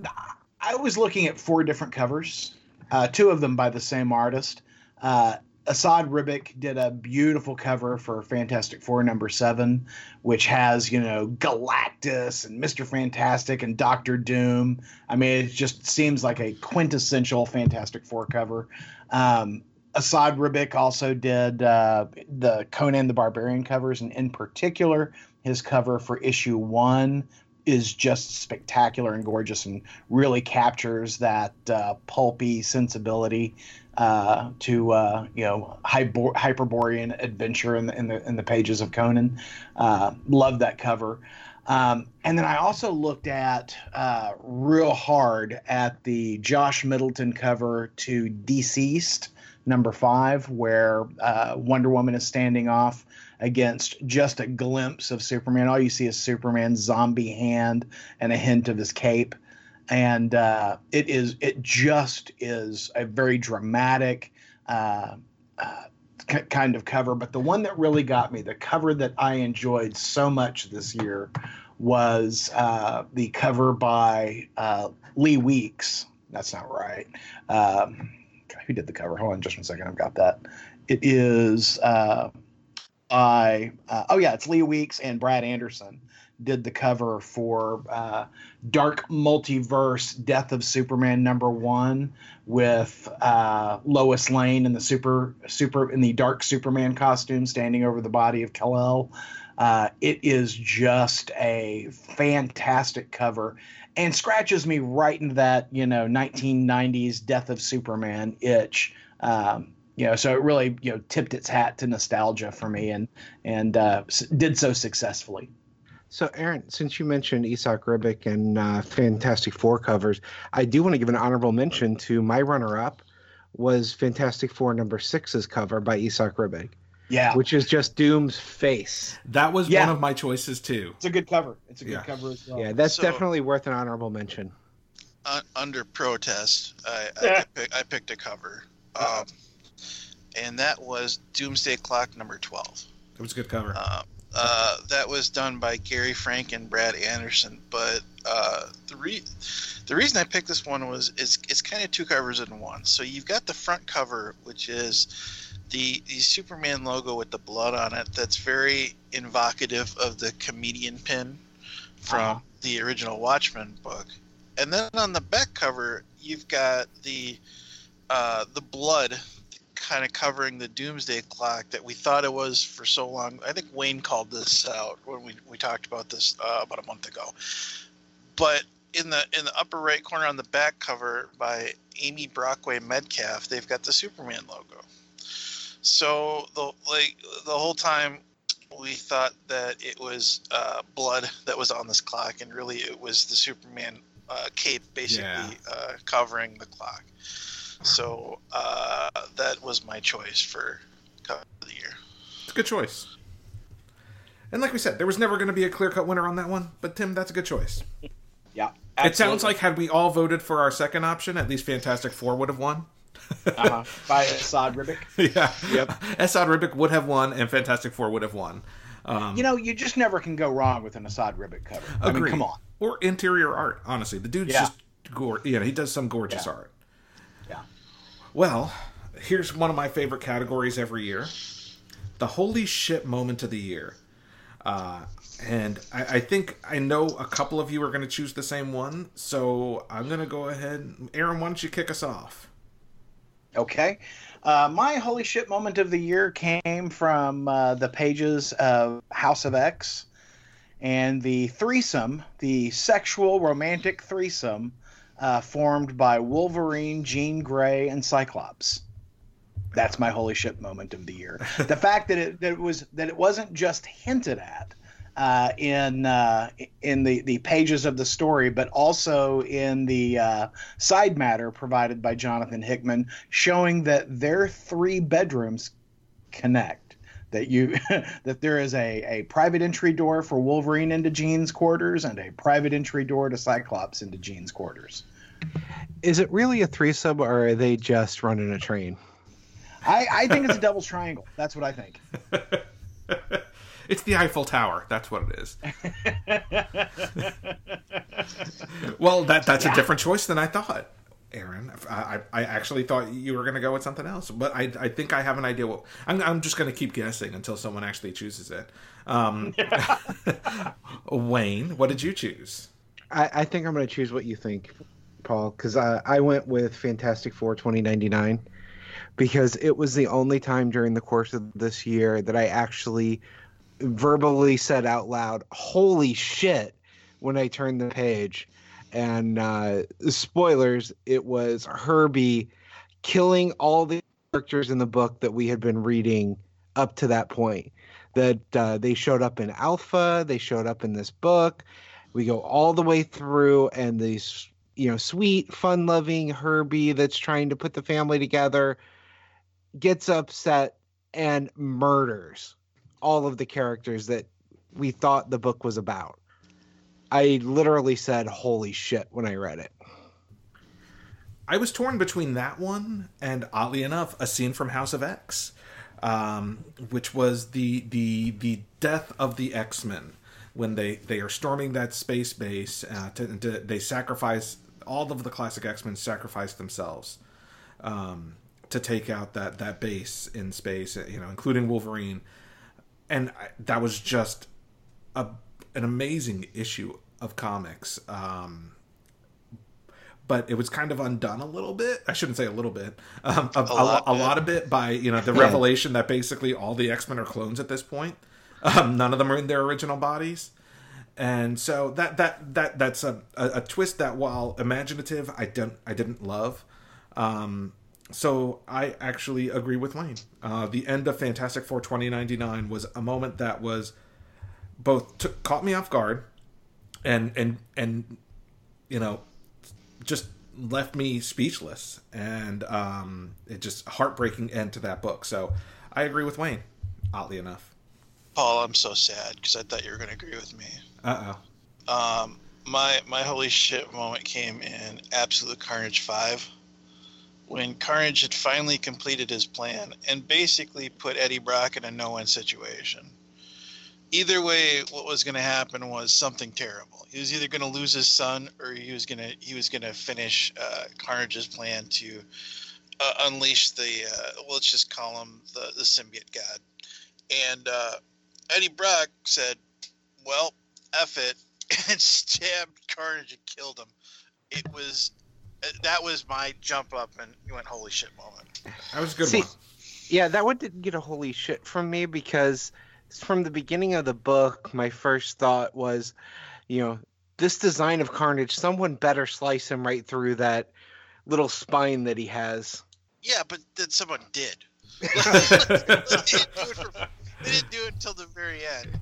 B: I was looking at four different covers, uh, two of them by the same artist. Uh, Esad Ribic did a beautiful cover for Fantastic Four number seven, which has, you know, Galactus and Mr. Fantastic and Doctor Doom. I mean, it just seems like a quintessential Fantastic Four cover. Um, Esad Ribic also did uh, the Conan the Barbarian covers, and in particular, his cover for issue one is just spectacular and gorgeous and really captures that uh, pulpy sensibility uh, to uh, you know hyper- hyperborean adventure in the, in the in the pages of Conan. Uh, love that cover. Um, and then I also looked at uh, real hard at the Josh Middleton cover to DCeased number five, where uh, Wonder Woman is standing off against just a glimpse of Superman. All you see is Superman's zombie hand and a hint of his cape. And uh, it is it just is a very dramatic uh, uh, k- kind of cover. But the one that really got me, the cover that I enjoyed so much this year, was uh, the cover by uh, Lee Weeks. That's not right. Um, who did the cover? Hold on just one second. I've got that. It is uh, by uh, oh yeah, it's Lee Weeks and Brad Anderson did the cover for uh, Dark Multiverse Death of Superman number one with uh, Lois Lane in the super super in the Dark Superman costume standing over the body of Kal-El. Uh, it is just a fantastic cover and scratches me right in that you know 1990s Death of Superman itch. Um, you know, so it really you know tipped its hat to nostalgia for me, and and uh, did so successfully.
A: So, Aaron, since you mentioned Esad Ribic and uh, Fantastic Four covers, I do want to give an honorable mention to my runner-up was Fantastic Four number six's cover by Esad Ribic.
B: Yeah,
A: which is just Doom's face.
C: That was yeah. one of my choices too.
B: It's a good cover. It's a good yeah. cover as well.
A: Yeah, that's so, definitely worth an honorable mention.
D: Uh, under protest, I, I, pick, I, picked a cover. Um, and that was Doomsday Clock number 12.
C: It was a good cover.
D: Uh, uh, that was done by Gary Frank and Brad Anderson. But uh, the re- the reason I picked this one was it's, it's kind of two covers in one. So you've got the front cover, which is the the Superman logo with the blood on it. That's very evocative of the comedian pin from uh-huh. the original Watchmen book. And then on the back cover, you've got the uh, the blood kind of covering the doomsday clock that we thought it was for so long. I think Wayne called this out when we, we talked about this uh, about a month ago. But in the in the upper right corner on the back cover by Amy Brockway Medcalf, they've got the Superman logo. So the like the whole time we thought that it was uh, blood that was on this clock, and really it was the Superman uh, cape basically yeah. uh, covering the clock. So uh, that was my choice for cover of the year.
C: It's a good choice. And like we said, there was never going to be a clear cut winner on that one. But Tim, that's a good choice.
B: Yeah.
C: It sounds like had we all voted for our second option, at least Fantastic Four would have won.
B: uh-huh. by Esad Ribic.
C: yeah.
B: Yep.
C: Esad Ribic would have won, and Fantastic Four would have won. Um,
B: You know, you just never can go wrong with an Esad Ribic cover. I mean, come on.
C: Or interior art. Honestly, the dude's
B: Yeah.
C: just gore. You know, he does some gorgeous
B: Yeah.
C: art. Well, here's one of my favorite categories every year: the holy shit moment of the year. Uh, and I, I think I know a couple of you are going to choose the same one, so I'm going to go ahead. Aaron, why don't you kick us off?
B: Okay. Uh, my holy shit moment of the year came from uh, the pages of House of X and the threesome, the sexual romantic threesome uh, formed by Wolverine, Jean Grey, and Cyclops. That's my holy shit moment of the year. the fact that it that it was that it wasn't just hinted at uh, in uh, in the, the pages of the story, but also in the uh, side matter provided by Jonathan Hickman, showing that their three bedrooms connect. That you that there is a, a private entry door for Wolverine into Jean's quarters and a private entry door to Cyclops into Jean's quarters.
A: Is it really a threesome, or are they just running a train?
B: I, I think it's a double triangle. That's what I think.
C: It's the Eiffel Tower. That's what it is. well, that that's a different choice than I thought, Aaron. I, I, I actually thought you were going to go with something else, but I, I think I have an idea. What I'm, I'm just going to keep guessing until someone actually chooses it. Um, Wayne, what did you choose?
A: I, I think I'm going to choose what you think, Paul, because I, I went with Fantastic Four 2099 because it was the only time during the course of this year that I actually verbally said out loud, "Holy shit!" when I turned the page. And uh, spoilers, it was Herbie killing all the characters in the book that we had been reading up to that point. That uh, they showed up in Alpha, they showed up in this book. We go all the way through, and these, you know, sweet, fun-loving Herbie that's trying to put the family together gets upset and murders all of the characters that we thought the book was about. I literally said, "Holy shit!" when I read it.
C: I was torn between that one and, oddly enough, a scene from House of X, um, which was the the the death of the X Men when they they are storming that space base. Uh, to, to, they sacrifice all of the classic X Men sacrifice themselves um, to take out that that base in space. You know, including Wolverine, and I, that was just a an amazing issue of comics. Um, but it was kind of undone a little bit. I shouldn't say a little bit, um, a, a,
D: lot,
C: a lot of it by you know the revelation that basically all the X Men are clones at this point. Um, none of them are in their original bodies, and so that that that that's a, a, a twist that while imaginative, I don't I didn't love. Um, so I actually agree with Wayne. Uh, the end of Fantastic Four 2099 was a moment that was both took, caught me off guard, and and and you know just left me speechless and um it just heartbreaking end to that book so i agree with wayne oddly enough
D: Paul, I'm so sad because I thought you were going to agree with me.
C: uh-oh
D: Um, my my holy shit moment came in Absolute Carnage Five, when Carnage had finally completed his plan and basically put Eddie Brock in a no-win situation. Either way, what was going to happen was something terrible. He was either going to lose his son, or he was going to he was going to finish uh, Carnage's plan to uh, unleash the uh, well, let's just call him the the symbiote god. And uh, Eddie Brock said, "Well, F it," and stabbed Carnage and killed him. It was that was my jump up and you went holy shit moment.
C: that was a good
A: See,
C: one
A: Yeah, that one didn't get a holy shit from me because from the beginning of the book, my first thought was, you know, this design of Carnage, someone better slice him right through that little spine that he has.
D: Yeah, but then someone did. they, didn't do it for, they didn't do it until the very end,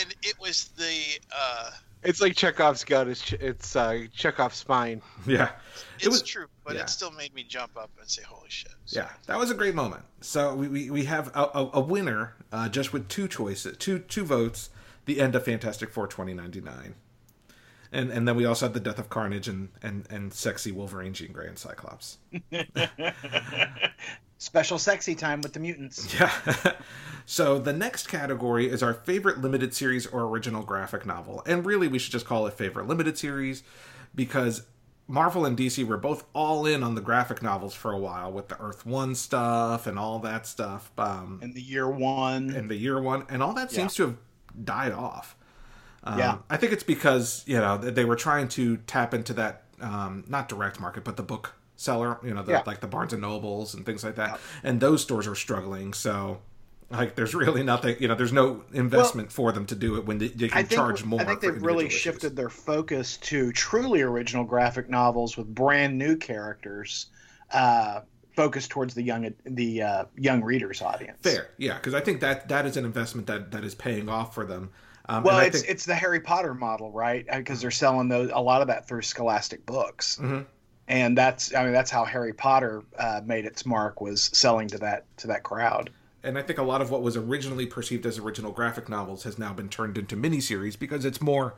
D: and it was the. Uh,
A: It's like Chekhov's gun. It's it's uh, Chekhov's spine.
C: yeah
D: it's
C: it was
D: true, but
C: yeah.
D: it still made me jump up and say holy shit. So,
C: yeah that was a great moment so we, we, we have a, a, a winner uh, just with two choices two two votes the end of Fantastic Four 2099. And and then we also had the death of Carnage and and and sexy Wolverine, Jean Grey, and Cyclops.
B: Special sexy time with the mutants.
C: Yeah. so the next category is our favorite limited series or original graphic novel. And really we should just call it favorite limited series because Marvel and DC were both all in on the graphic novels for a while with the Earth One stuff and all that stuff. Um,
B: In the year one.
C: and the year one, and all that seems to have died off. Um,
B: Yeah.
C: I think it's because you know they were trying to tap into that um, not direct market, but the book seller, you know, the,
B: Yeah.
C: like the Barnes and Nobles and things like that, and those stores are struggling. So. Like there's really nothing, you know. There's no investment for them to do it when they, they can
B: think,
C: charge more.
B: I think they've really
C: issues.
B: shifted their focus to truly original graphic novels with brand new characters, uh, focused towards the young the uh, young readers audience.
C: Fair, yeah, because I think that that is an investment that that is paying off for them. Um,
B: Well, it's
C: think-
B: it's the Harry Potter model, right? Because they're selling those a lot of that through Scholastic books,
C: Mhm.
B: And that's I mean that's how Harry Potter uh, made its mark was selling to that to that crowd.
C: and I think a lot of what was originally perceived as original graphic novels has now been turned into miniseries because it's more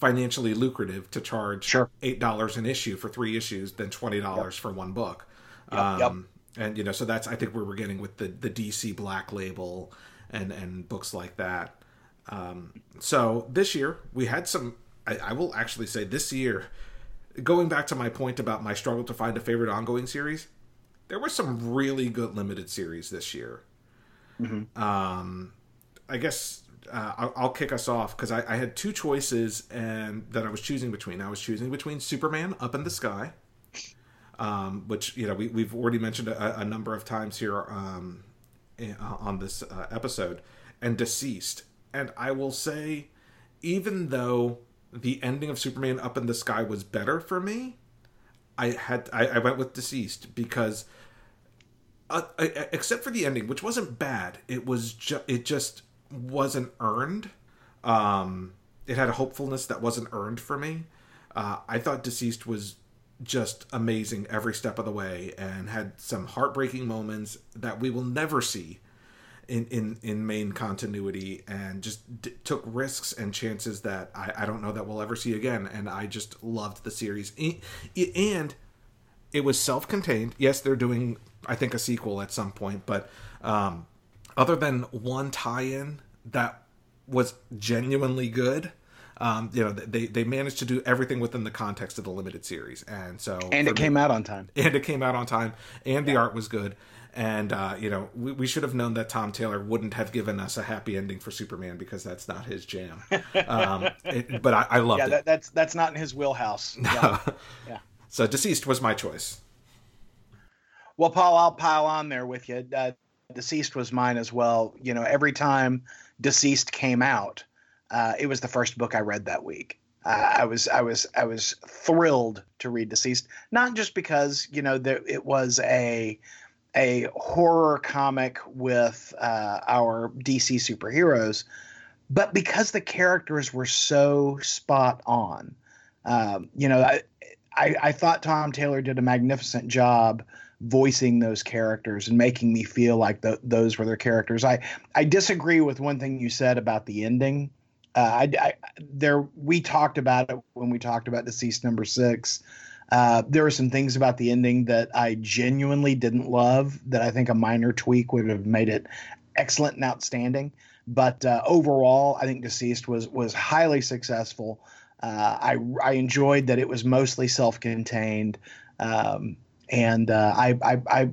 C: financially lucrative to charge
B: Sure.
C: eight dollars an issue for three issues than twenty dollars for one book.
B: Yep, yep.
C: Um, And you know, so that's I think where we're getting with the the DC Black Label and and books like that. Um, so this year we had some. I, I will actually say this year, going back to my point about my struggle to find a favorite ongoing series, there were some really good limited series this year. Um, I guess uh, I'll, I'll kick us off because I, I had two choices and that I was choosing between. I was choosing between Superman Up in the Sky, um, which you know we, we've already mentioned a, a number of times here um, in- uh, on this uh, episode, and DCeased. And I will say, even though the ending of Superman Up in the Sky was better for me, I had I, I went with DCeased because uh, uh, except for the ending, which wasn't bad. It was ju- it just wasn't earned. Um, it had a hopefulness that wasn't earned for me. Uh, I thought DCeased was just amazing every step of the way and had some heartbreaking moments that we will never see in in in main continuity and just d- took risks and chances that I, I don't know that we'll ever see again. And I just loved the series. And it was self-contained. Yes they're doing I think a sequel at some point but um other than one tie-in that was genuinely good um you know they they managed to do everything within the context of the limited series. And so
B: And it
C: me-
B: came out on time.
C: and it came out on time. And the art was good and uh, you know we, we should have known that tom taylor wouldn't have given us a happy ending for superman because that's not his jam um, it, but i, I loved
B: Yeah,
C: it
B: that, that's that's not in his wheelhouse. Yeah. yeah.
C: so DCeased was my choice
B: Well, Paul, I'll pile on there with you. Uh, DCeased was mine as well. You know, every time DCeased came out, uh, it was the first book I read that week. Uh, I was I was I was thrilled to read DCeased, not just because you know there, it was a a horror comic with uh, our DC superheroes, but because the characters were so spot on. Um, you know, I, I I thought Tom Taylor did a magnificent job voicing those characters and making me feel like th- those were their characters. I I disagree with one thing you said about the ending. Uh, I, I there we talked about it when we talked about DCeased number six. Uh, there were some things about the ending that I genuinely didn't love. That I think a minor tweak would have made it excellent and outstanding. But uh, overall, I think DCeased was was highly successful. Uh, I I enjoyed that it was mostly self-contained. Um, and uh, I, I, I,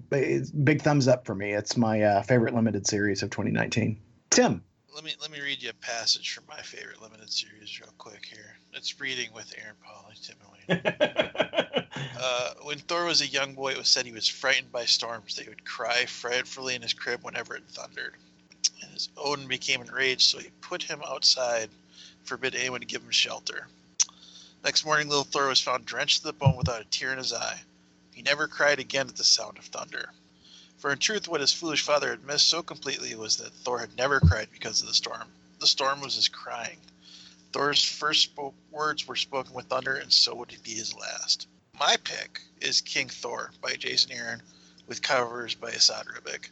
B: big thumbs up for me. It's my uh, favorite limited series of 2019. Tim,
D: Let me let me read you a passage from my favorite limited series real quick here. It's reading with Aaron Paul, Wayne. Uh, when Thor was a young boy, it was said he was frightened by storms. They would cry frightfully in his crib whenever it thundered. And his Odin became enraged, so he put him outside, forbid anyone to give him shelter. Next morning, little Thor was found drenched to the bone without a tear in his eye. He never cried again at the sound of thunder. For in truth, what his foolish father had missed so completely was that Thor had never cried because of the storm. The storm was his crying. Thor's first spoke, words were spoken with thunder, and so would it be his last. My pick is King Thor by Jason Aaron, with covers by Esad Ribic.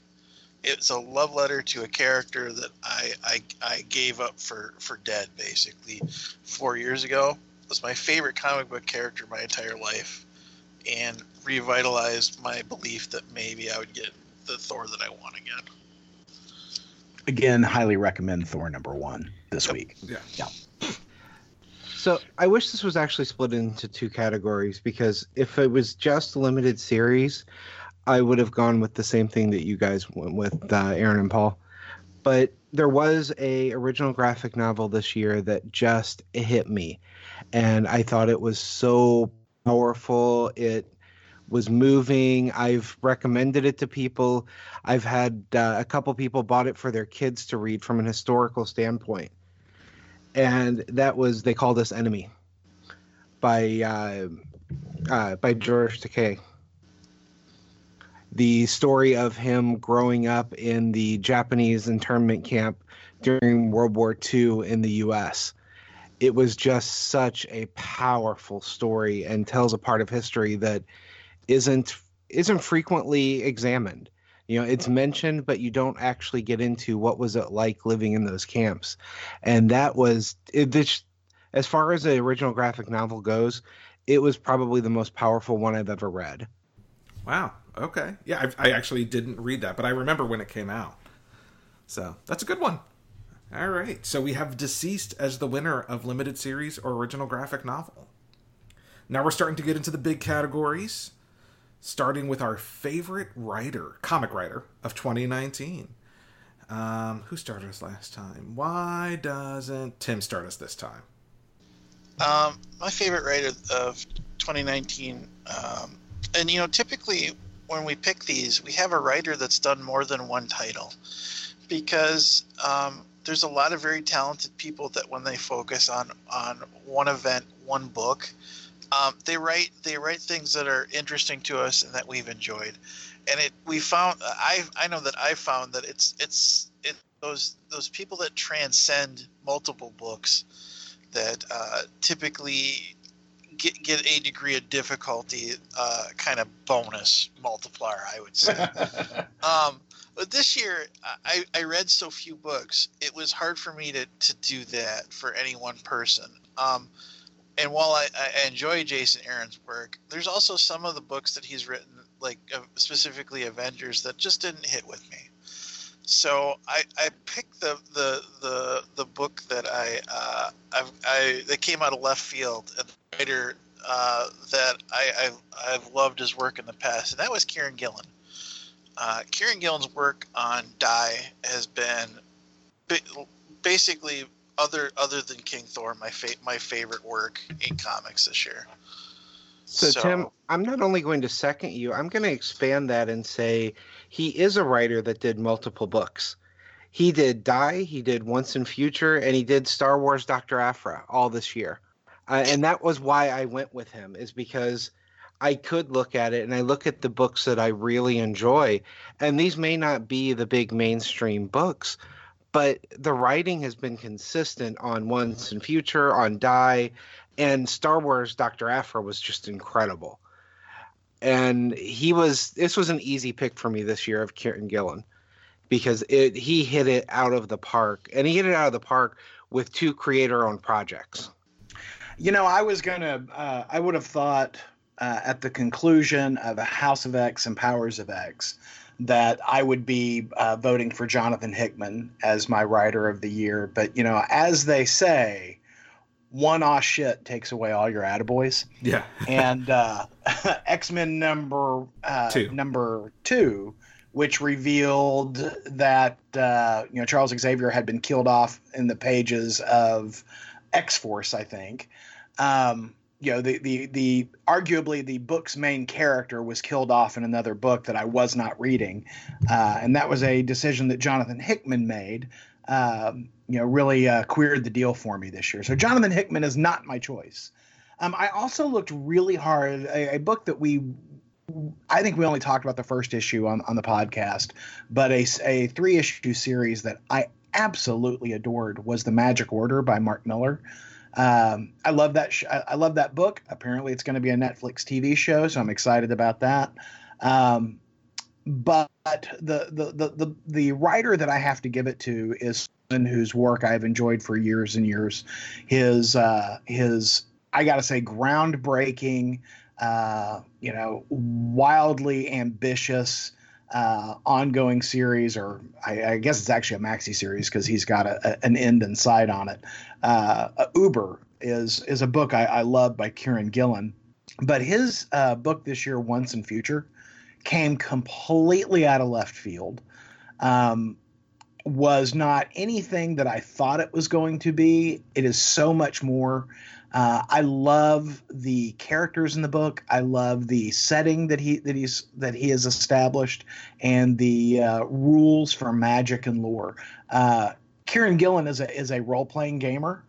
D: it's a love letter to a character that I I, I gave up for for dead basically four years ago. It was my favorite comic book character my entire life, and revitalized my belief that maybe I would get the Thor that I want again.
B: Again, highly recommend Thor number one this
C: Yep.
B: week.
C: Yeah.
B: Yeah.
A: So I wish this was actually split into two categories because if it was just limited series, I would have gone with the same thing that you guys went with, uh, Aaron and Paul. But there was a original graphic novel this year that just hit me, and I thought it was so powerful. It was moving. I've recommended it to people. I've had uh, a couple people bought it for their kids to read from an historical standpoint and that was they called us enemy by uh, uh, by George Takei. The story of him growing up in the Japanese internment camp during World War II in the U.S. It was just such a powerful story and tells a part of history that isn't isn't frequently examined. You know, it's mentioned, but you don't actually get into what was it like living in those camps and that was it, this, as far as the original graphic novel goes it was probably the most powerful one i've ever read
C: Wow. Okay. Yeah, I, I actually didn't read that, but I remember when it came out. So that's a good one. All right. So we have DCeased as the winner of limited series or original graphic novel. Now we're starting to get into the big categories, starting with our favorite writer, comic writer of 2019. Um, who started us last time? Why doesn't Tim start us this time?
D: Um, my favorite writer of 2019, um, and you know, typically when we pick these, we have a writer that's done more than one title, because um, there's a lot of very talented people that when they focus on on one event, one book, um, they write they write things that are interesting to us and that we've enjoyed, and it we found I I know that I found that it's it's it those those people that transcend multiple books that uh, typically get, get a degree of difficulty uh, kind of bonus multiplier, I would say. um, but this year, I, I read so few books, it was hard for me to, to do that for any one person. Um, and while I, I enjoy Jason Aaron's work, there's also some of the books that he's written, like uh, specifically Avengers, that just didn't hit with me. So I, I picked the, the the the book that I uh, I've, I that came out of left field and the writer uh, that I I've, I've loved his work in the past, and that was Kieron Gillen. Uh, Kieron Gillen's work on Die has been ba- basically other other than King Thor my fa- my favorite work in comics this year.
A: so, tim i'm not only going to second you i'm going to expand that and say he is a writer that did multiple books. He did die he did once in future and he did star wars dr aphra all this year. Uh, and that was why i went with him is because I could look at it and I look at the books that I really enjoy, and these may not be the big mainstream books, but the writing has been consistent on Once and Future, on Die, and Star Wars Dr. Aphra was just incredible. And he was this was an easy pick for me this year of Kieron Gillen because it he hit it out of the park and he hit it out of the park with two creator owned projects.
B: You know, I was gonna. Uh, I would have thought uh, at the conclusion of House of X and Powers of X that I would be uh, voting for Jonathan Hickman as my writer of the year. But you know, as they say, one aw shit takes away all your attaboys.
C: Yeah.
B: and uh, X Men number uh,
C: Two.
B: number two, which revealed that uh, you know Charles Xavier had been killed off in the pages of X Force, I think. Um, you know the, the the arguably the book's main character was killed off in another book that I was not reading, uh, and that was a decision that Jonathan Hickman made. Um, you know, really uh, queered the deal for me this year. So Jonathan Hickman is not my choice. Um, I also looked really hard a, a book that we. I think we only talked about the first issue on, on the podcast, but a, a three issue series that I absolutely adored was The Magic Order by Mark Millar. Um, I love that. Sh- I I love that book. Apparently, it's going to be a Netflix TV show, so I'm excited about that. Um, but the, the the the the writer that I have to give it to is someone whose work I've enjoyed for years and years. His uh, his I gotta say groundbreaking, uh, you know, wildly ambitious. Uh, ongoing series, or I, I, guess it's actually a maxi series because he's got a, a, an end in sight on it. Uh, Uber is is a book I, I love by Kieron Gillen, but his uh, book this year, Once and Future, came completely out of left field. Um, was not anything that I thought it was going to be. It is so much more. Uh, I love the characters in the book. I love the setting that he that he's that he has established, and the uh, rules for magic and lore. Uh, Kieron Gillen is a is a role playing gamer.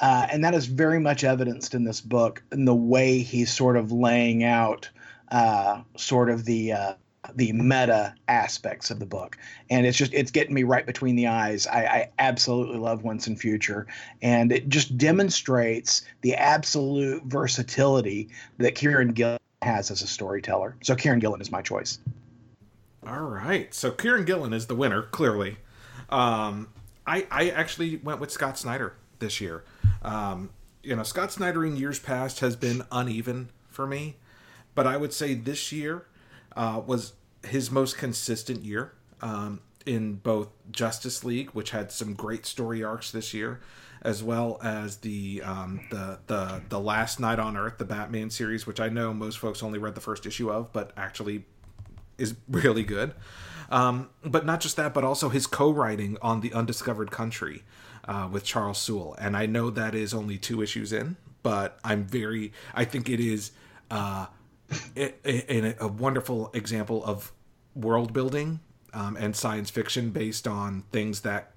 B: Uh, and that is very much evidenced in this book in the way he's sort of laying out uh, sort of the uh, the meta aspects of the book. And it's just it's getting me right between the eyes. I, I, absolutely love once and future. And it just demonstrates the absolute versatility that Kieron Gillen has as a storyteller. So Kieron Gillen is my choice.
C: All right. So Kieron Gillen is the winner clearly. Um, I, I actually went with scott snyder this year. Um, you know, Scott Snyder in years past has been uneven for me, but I would say this year uh, was his most consistent year um, in both Justice League, which had some great story arcs this year, as well as the um, the the the Last Night on Earth, the Batman series, which I know most folks only read the first issue of, but actually is really good. Um, but not just that, but also his co-writing on the Undiscovered Country, uh, with Charles Soule, and I know that is only two issues in, but I'm very. I think it is uh, a, wonderful example of world building um, and science fiction based on things that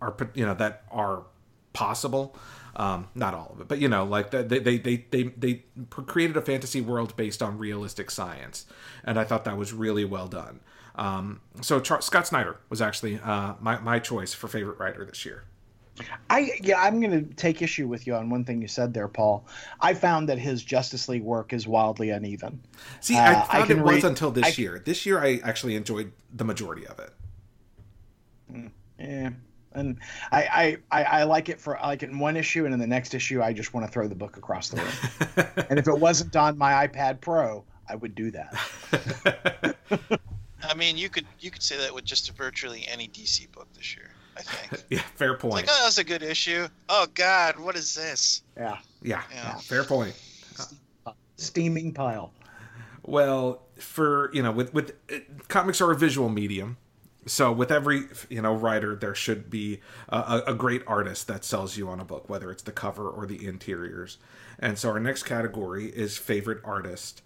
C: are you know that are possible. Um, not all of it, but you know, like they they they they they created a fantasy world based on realistic science, and I thought that was really well done. Um, so Char- Scott Snyder was actually uh, my my choice for favorite writer this year.
B: I yeah, I'm going to take issue with you on one thing you said there, Paul. I found that his Justice League work is wildly uneven.
C: See, I uh, found I it was until this I, year. This year, I actually enjoyed the majority of it.
B: Hmm, yeah, and I, I, I like it for I like it in one issue, and in the next issue, I just want to throw the book across the room. and if it wasn't on my iPad Pro, I would do that.
D: I mean, you could you could say that with just virtually any DC book this year. I think.
C: yeah, fair point.
D: Like, oh, that was a good issue. Oh God, what is this?
B: Yeah.
C: Yeah. yeah. Fair point.
B: Steaming pile.
C: Well, for you know, with with uh, comics are a visual medium, so with every you know writer, there should be a, a great artist that sells you on a book, whether it's the cover or the interiors. And so our next category is favorite artist.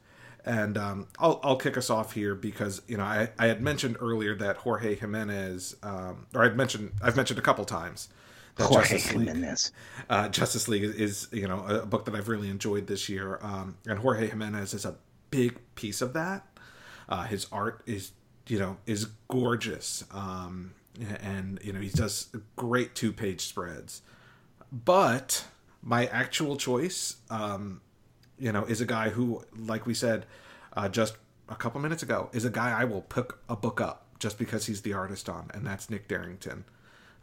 C: And um, I'll, I'll kick us off here because you know I, I had mentioned earlier that Jorge Jimenez, um, or I'd mentioned I've mentioned a couple times that Jorge Justice League, uh, Justice League is, is, you know a book that I've really enjoyed this year, um, and Jorge Jimenez is a big piece of that. Uh, his art is you know is gorgeous, um, and you know he does great two page spreads. But my actual choice um, you know, is a guy who, like we said uh, just a couple minutes ago, is a guy I will pick a book up just because he's the artist on, and that's Nick Derington.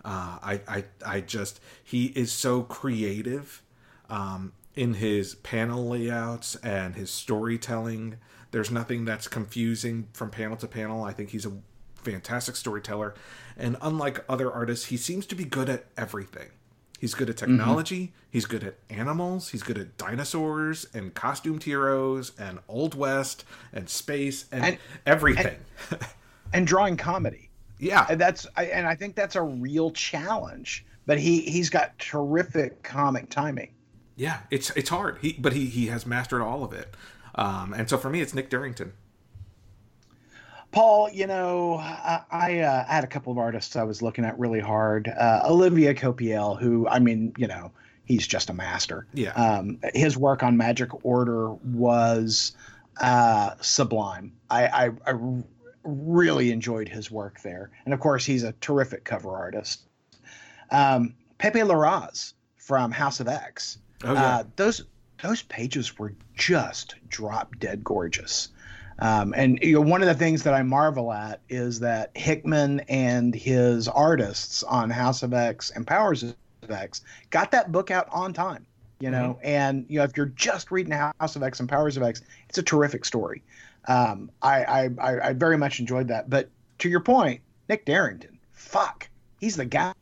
C: Uh, I, I, I just he is so creative um, in his panel layouts and his storytelling. There's nothing that's confusing from panel to panel. I think he's a fantastic storyteller, and unlike other artists, he seems to be good at everything. He's good at mm-hmm. technology. Mm-hmm. He's good at animals. He's good at dinosaurs and costumed heroes and Old West and space and, and everything.
B: And, and, drawing comedy.
C: Yeah,
B: and that's and I think that's a real challenge. But he he's got terrific comic timing.
C: Yeah, it's it's hard. He but he he has mastered all of it. Um, and so for me, it's Nick Derington.
B: Paul, you know, I, I, uh, had a couple of artists I was looking at really hard. Uh, Olivier Coipel, who, I mean, you know, he's just a master.
C: Yeah.
B: Um, his work on Magic Order was uh, sublime. I, I, I, really enjoyed his work there. And of course, he's a terrific cover artist. Um, Pepe Larraz from House of X. Oh, yeah. Uh, those those pages were just drop dead gorgeous. Um, and you know, one of the things that I marvel at is that Hickman and his artists on House of X and Powers of X got that book out on time. You know, mm-hmm. and you know, if you're just reading House of X and Powers of X, it's a terrific story. Um, I, I I very much enjoyed that. But to your point, Nick Derington, fuck, he's the guy.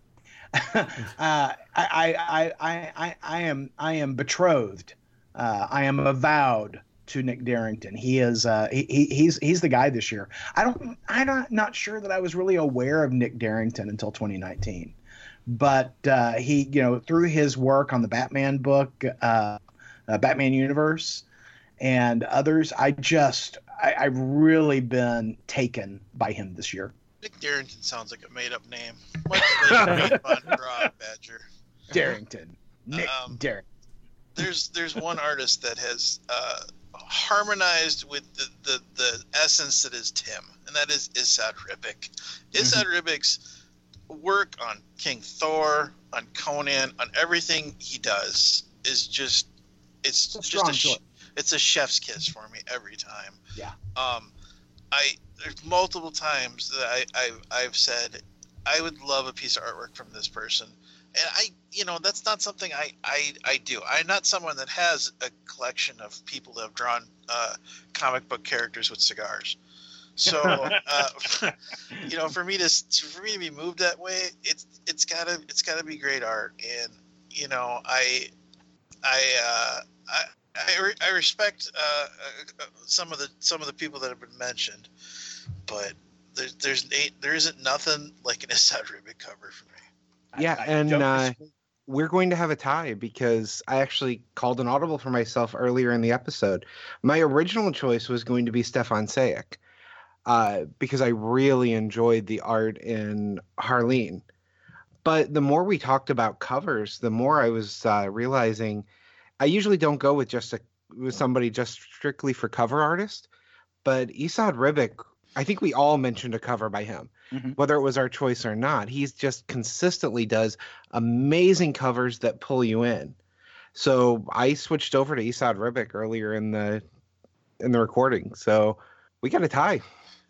B: uh, I, I, I, I, I am I am betrothed. Uh, I am avowed to Nick Derington. He is uh, he, he's he's the guy this year. I don't I'm not, not sure that I was really aware of Nick Derington until 2019, but uh, he you know through his work on the Batman book, uh, uh Batman Universe, and others, I just I, I've really been taken by him this year.
D: Nick Derington sounds like a made up name. What's Badger?
B: Derington. Nick um, Derington.
D: There's there's one artist that has uh, harmonized with the, the, the essence that is Tim, and that is Esad Ribic. Esad mm-hmm. Ribic's work on King Thor, on Conan, on everything he does is just it's, it's just a sh- it's a chef's kiss for me every time.
B: Yeah.
D: Um, I there's multiple times that I I've, I've said I would love a piece of artwork from this person, and I you know that's not something I, I I do. I'm not someone that has a collection of people that have drawn uh, comic book characters with cigars. So uh, you know, for me to for me to be moved that way, it's it's gotta it's gotta be great art, and you know, I I uh, I. I, re- I respect uh, uh, some of the some of the people that have been mentioned, but there, there's there isn't nothing like an Esad Ribic cover for me.
A: Yeah, I, I and uh, we're going to have a tie because I actually called an audible for myself earlier in the episode. My original choice was going to be Stjepan Sejic uh, because I really enjoyed the art in Harleen. But the more we talked about covers, the more I was uh, realizing I usually don't go with just a with somebody just strictly for cover artist. But Esad Ribic, I think we all mentioned a cover by him mm-hmm. whether it was our choice or not. He's just consistently does amazing covers that pull you in. So I switched over to Esad Ribic earlier in the in the recording. So we got a tie.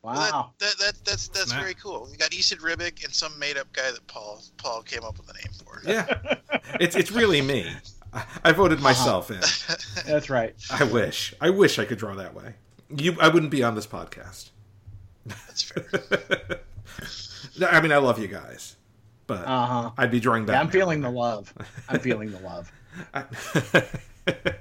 B: Wow,
D: well, that, that, that, that's that's very cool. We got Esad Ribic and some made up guy that Paul Paul came up with a name for.
C: Yeah, it's it's really me. I voted uh-huh. myself uh-huh.
B: in. That's right.
C: I wish. I wish I could draw that way. You, I wouldn't be on this podcast.
D: That's fair.
C: I mean, I love you guys, but uh-huh. I'd be drawing that.
B: Yeah, I'm feeling the love. I'm feeling the love.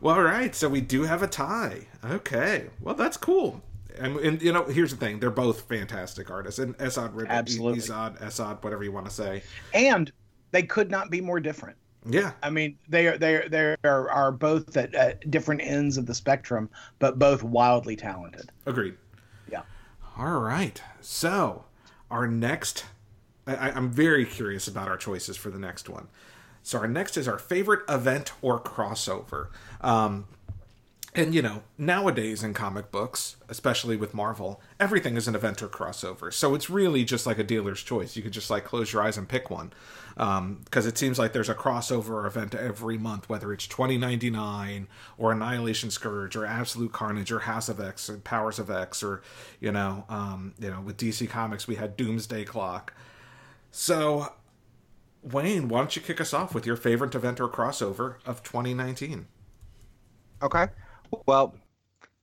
C: well, all right. So we do have a tie. Okay. Well, that's cool. And, and you know, here's the thing: they're both fantastic artists, and Esad Ribic, Absolutely. Esad, Esad, whatever you want to say.
B: And they could not be more different.
C: Yeah,
B: I mean they are they are, they are, are both at, at different ends of the spectrum, but both wildly talented.
C: Agreed. All right. So our next, I, I'm very curious about our choices for the next one. So our next is our favorite event or crossover. Um, and you know, nowadays in comic books, especially with Marvel, everything is an event or crossover. So it's really just like a dealer's choice. You could just like close your eyes and pick one, because um, it seems like there's a crossover event every month, whether it's 2099 or Annihilation Scourge or Absolute Carnage or House of X or Powers of X or you know, um, you know, with DC Comics we had Doomsday Clock. So, Wayne, why don't you kick us off with your favorite event or crossover of 2019?
A: Okay. Well,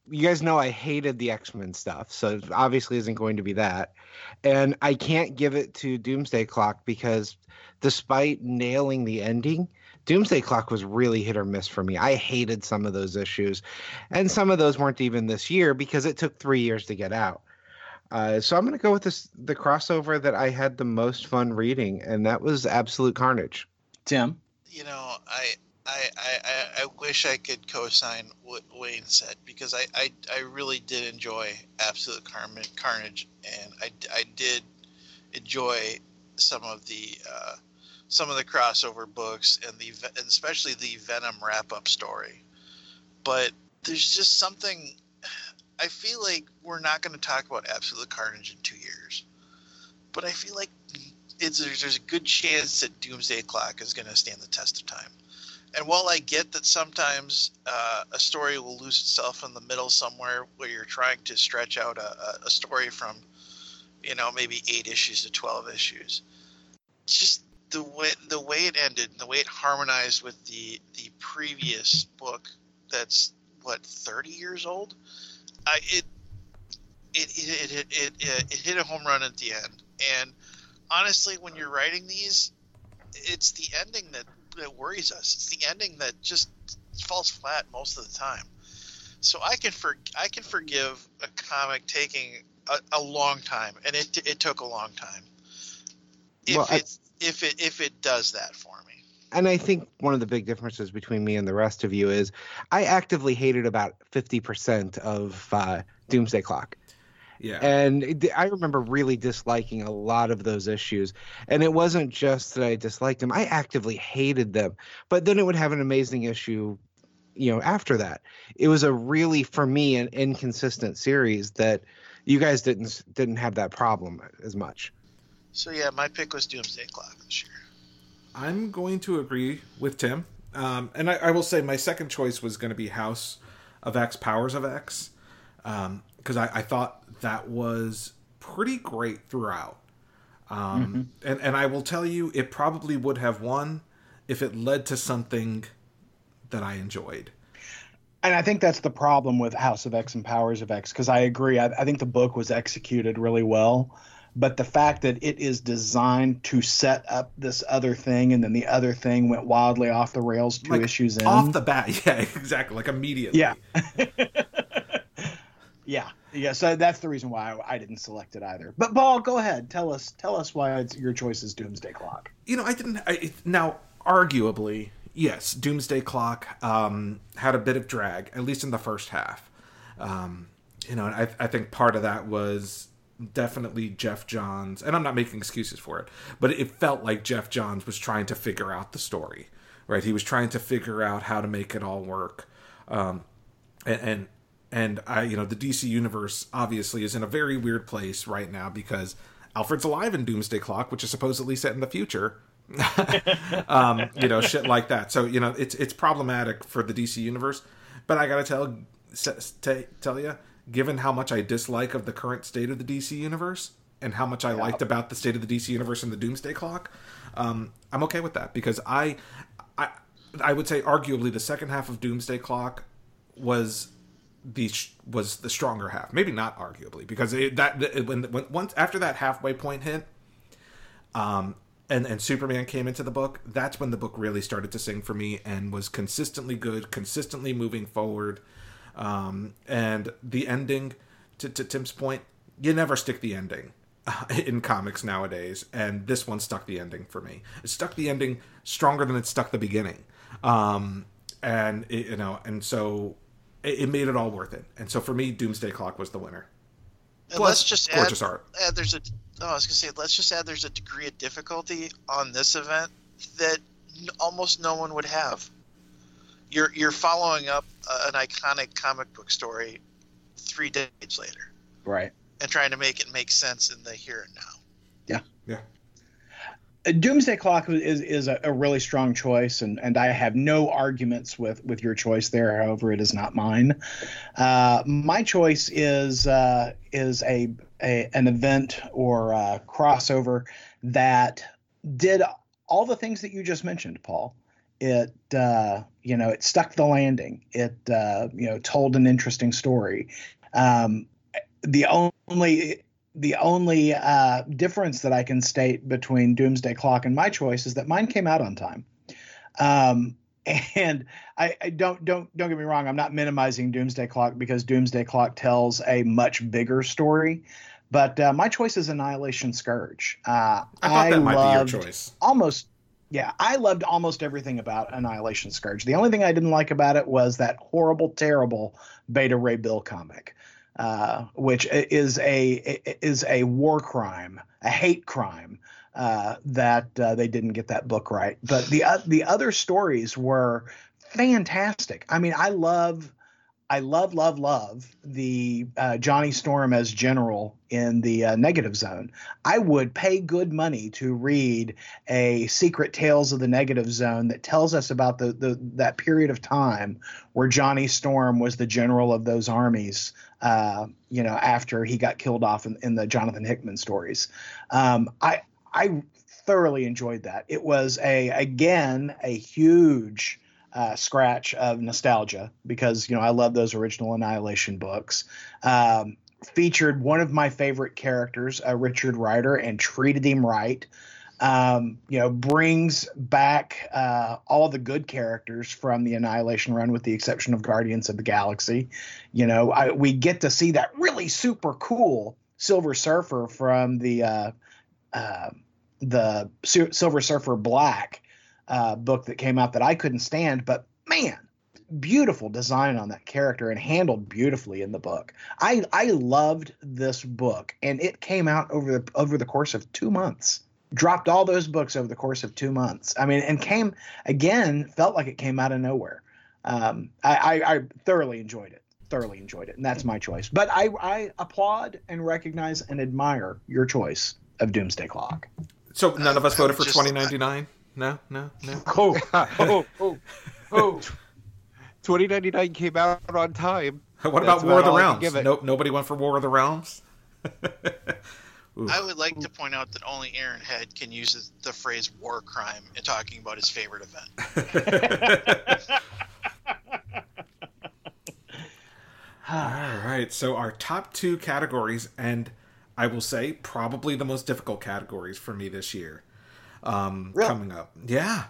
A: you guys know I hated the X Men stuff, so it obviously isn't going to be that. And I can't give it to Doomsday Clock because despite nailing the ending, Doomsday Clock was really hit or miss for me. I hated some of those issues, and some of those weren't even this year because it took three years to get out. Uh, so I'm going to go with this the crossover that I had the most fun reading, and that was Absolute Carnage.
B: Tim,
D: you know, I I, I, I wish I could co-sign what Wayne said because I, I, I really did enjoy Absolute Carnage and I, I did enjoy some of the uh, some of the crossover books and the and especially the Venom wrap-up story. But there's just something I feel like we're not going to talk about Absolute Carnage in two years, but I feel like it's there's, there's a good chance that Doomsday Clock is going to stand the test of time and while I get that sometimes uh, a story will lose itself in the middle somewhere where you're trying to stretch out a, a story from, you know, maybe eight issues to 12 issues, just the way the way it ended, the way it harmonized with the the previous book, that's what 30 years old. I it it it it it, it, it hit a home run at the end, and honestly, when you're writing these, it's the ending that that worries us. It's the ending that just falls flat most of the time. So I can for I can forgive a comic taking a, a long time, and it it took a long time. If
A: Well, I-
D: it if it if it does that for me.
A: and I think one of the big differences between me and the rest of you is I actively hated about 50% of uh, Doomsday Clock.
C: Yeah.
A: And it- I remember really disliking a lot of those issues. And it wasn't just that I disliked them, I actively hated them. But then it would have an amazing issue, you know, after that. It was a really, for me, an inconsistent series that you guys didn't didn't have that problem as much.
D: So yeah, my pick was Doomsday Clock this year.
C: I'm going to agree with Tim. Um, and I, I will say my second choice was going to be House of X, Powers of X, because I, I thought that was pretty great throughout. Um, and, and I will tell you, it probably would have won if it led to something that I enjoyed.
B: And I think that's the problem with House of X and Powers of X, because I agree. I, I think the book was executed really well. But the fact that it is designed to set up this other thing, and then the other thing went wildly off the rails two
C: Like,
B: issues in.
C: Off the bat, yeah, exactly, like immediately.
B: Yeah. yeah. Yeah. So that's the reason why I, I didn't select it either. But Paul, go ahead. Tell us. Tell us why your choice is Doomsday Clock.
C: you know, I didn't. I, now, arguably, yes, Doomsday Clock um, had a bit of drag, at least in the first half. Um, you know, and I, I think part of that was definitely Geoff Johns, and I'm not making excuses for it, but it felt like Geoff Johns was trying to figure out the story, right? He was trying to figure out how to make it all work. Um, and, and and I, you know, the DC universe obviously is in a very weird place right now because Alfred's alive in Doomsday Clock, which is supposedly set in the future. um, you know, shit like that. So you know, it's it's problematic for the DC universe. But I gotta tell t- tell you, given how much I dislike of the current state of the DC universe and how much I liked about the state of the DC universe in the Doomsday Clock, um, I'm okay with that because I, I, I would say arguably the second half of Doomsday Clock was the was the stronger half. Maybe not arguably because it, that it, when, when once after that halfway point hit, um, and and Superman came into the book, that's when the book really started to sing for me and was consistently good, consistently moving forward. Um, and the ending, to, to Tim's point, you never stick the ending in comics nowadays, and this one stuck the ending for me. It stuck the ending stronger than it stuck the beginning, um, and it, you know, and so it, it made it all worth it. And so for me, Doomsday Clock was the winner.
D: And
C: Plus,
D: let's just add,
C: art.
D: add there's a oh, I was gonna say let's just add there's a degree of difficulty on this event that n- almost no one would have. You're you're following up uh, an iconic comic book story three decades later
B: Right.
D: and trying to make it make sense in the here and now.
C: Yeah.
B: Uh, Doomsday Clock is is a, a really strong choice, and, and I have no arguments with with your choice there. However, it is not mine. Uh, my choice is uh, is a, a an event or a crossover that did all the things that you just mentioned, Paul. It uh, you know it stuck the landing. It uh, you know told an interesting story. Um, the only the only uh, difference that I can state between Doomsday Clock and my choice is that mine came out on time. Um, and I, I don't don't don't get me wrong. I'm not minimizing Doomsday Clock because Doomsday Clock tells a much bigger story. But uh, my choice is Annihilation Scourge. Uh,
C: I thought that might be your choice.
B: almost yeah i loved almost everything about annihilation scourge the only thing i didn't like about it was that horrible terrible beta ray bill comic uh, which is a is a war crime a hate crime uh, that uh, they didn't get that book right but the uh, the other stories were fantastic i mean i love I love, love, love the uh, Johnny Storm as general in the uh, Negative Zone. I would pay good money to read a Secret Tales of the Negative Zone that tells us about the, the that period of time where Johnny Storm was the general of those armies. Uh, you know, after he got killed off in, in the Jonathan Hickman stories. Um, I I thoroughly enjoyed that. It was a again a huge uh, scratch of nostalgia because you know I love those original Annihilation books. Um, featured one of my favorite characters, uh, Richard Rider, and treated him right. Um, you know, brings back uh, all the good characters from the Annihilation run, with the exception of Guardians of the Galaxy. You know, I, we get to see that really super cool Silver Surfer from the uh, uh the Silver Surfer Black uh, book that came out that I couldn't stand, but man, beautiful design on that character and handled beautifully in the book. I I loved this book, and it came out over the over the course of two months. Dropped all those books over the course of two months. I mean, and came again, felt like it came out of nowhere. Um, I, I, I thoroughly enjoyed it. Thoroughly enjoyed it, and that's my choice. But I, I applaud and recognize and admire your choice of Doomsday Clock.
C: So none of us voted for twenty ninety nine. No, no, no.
A: Oh, oh, oh, oh. 2099 came out on time.
C: What about War of the Realms? Nope, nobody went for War of the Realms.
D: I would like to point out that only Aaron Head can use the phrase war crime in talking about his favorite event.
C: All right, so our top two categories, and I will say probably the most difficult categories for me this year um, really? coming up. Yeah.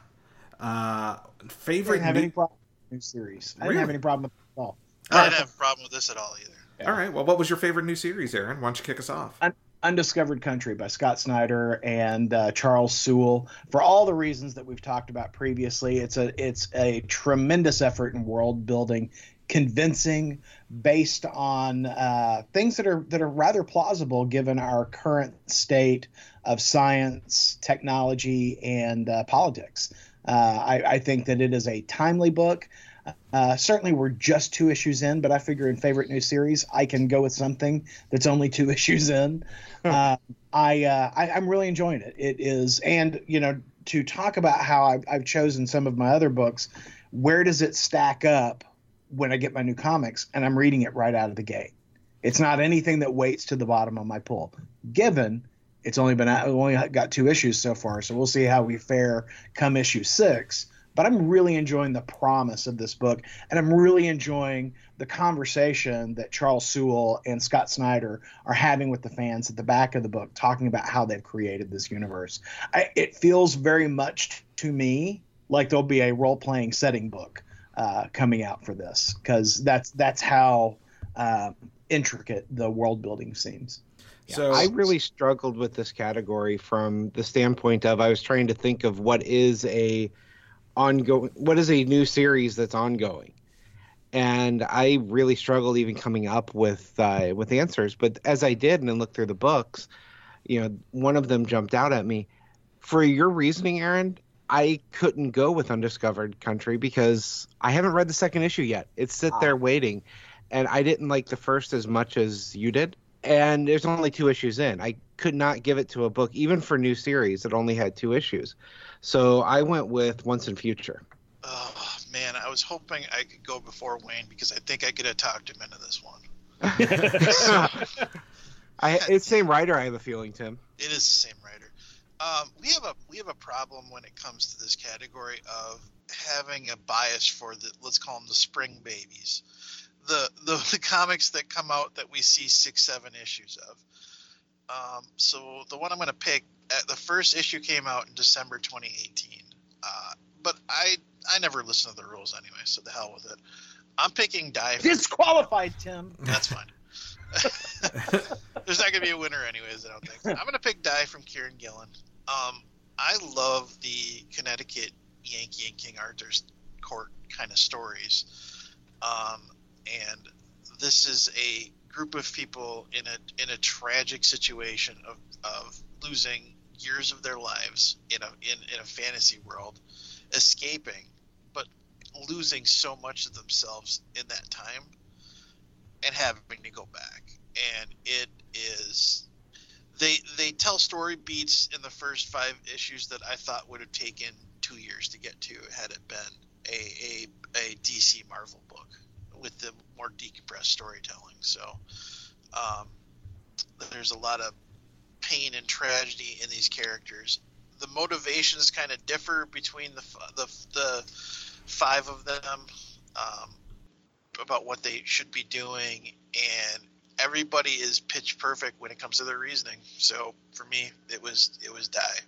C: Uh, favorite. I
B: didn't have new... any problem with new series. I really? didn't have any problem with it at all.
D: I didn't have a problem with this at all either.
C: Yeah. All right. Well, what was your favorite new series, Aaron? Why don't you kick us off? Un-
B: Undiscovered Country by Scott Snyder and uh, Charles Soule. For all the reasons that we've talked about previously, it's a it's a tremendous effort in world building convincing based on uh, things that are that are rather plausible given our current state of science, technology, and uh, politics. Uh, I, I, think that it is a timely book. Uh, certainly, we're just two issues in, but I figure in favorite new series, I can go with something that's only two issues in. Uh, I, uh, I am really enjoying it. It is, and you know, to talk about how I've, I've chosen some of my other books, where does it stack up when I get my new comics and I'm reading it right out of the gate. It's not anything that waits to the bottom of my pull. Given it's only been only got two issues so far, so we'll see how we fare come issue six. But I'm really enjoying the promise of this book, and I'm really enjoying the conversation that Charles Soule and Scott Snyder are having with the fans at the back of the book, talking about how they've created this universe. I, it feels very much to me like there'll be a role playing setting book uh, coming out for this because that's that's how uh, intricate the world building seems.
A: So I really struggled with this category from the standpoint of I was trying to think of what is a ongoing what is a new series that's ongoing and I really struggled even coming up with uh, with answers. But as I did and then looked through the books, you know, one of them jumped out at me. For your reasoning, Aaron, I couldn't go with Undiscovered Country because I haven't read the second issue yet. It's sit there waiting, and I didn't like the first as much as you did. And there's only two issues in. I could not give it to a book, even for new series that only had two issues. So I went with Once in Future.
D: Oh man, I was hoping I could go before Wayne because I think I could have talked him into this one.
A: I it's same writer. I have a feeling, Tim.
D: It is the same writer. Um, we have a we have a problem when it comes to this category of having a bias for the let's call them the spring babies, the the, the comics that come out that we see six seven issues of. Um, so the one I'm going to pick, uh, the first issue came out in December 2018, uh, but I I never listened to the rules anyway, so the hell with it. I'm picking Die.
B: Disqualified, Tim.
D: That's fine. There's not going to be a winner, anyways. I don't think. I'm going to pick Die from Kieron Gillen. Um, I love the Connecticut Yankee and King Arthur's court kind of stories. Um, and this is a group of people in a in a tragic situation of, of losing years of their lives in a in, in a fantasy world, escaping, but losing so much of themselves in that time and having to go back, and it is they they tell story beats in the first five issues that I thought would have taken two years to get to had it been a a, a DC Marvel book with the more decompressed storytelling. So um, there's a lot of pain and tragedy in these characters. The motivations kind of differ between the the, the five of them um, about what they should be doing, and everybody is pitch perfect when it comes to their reasoning. So for me, it was it was die.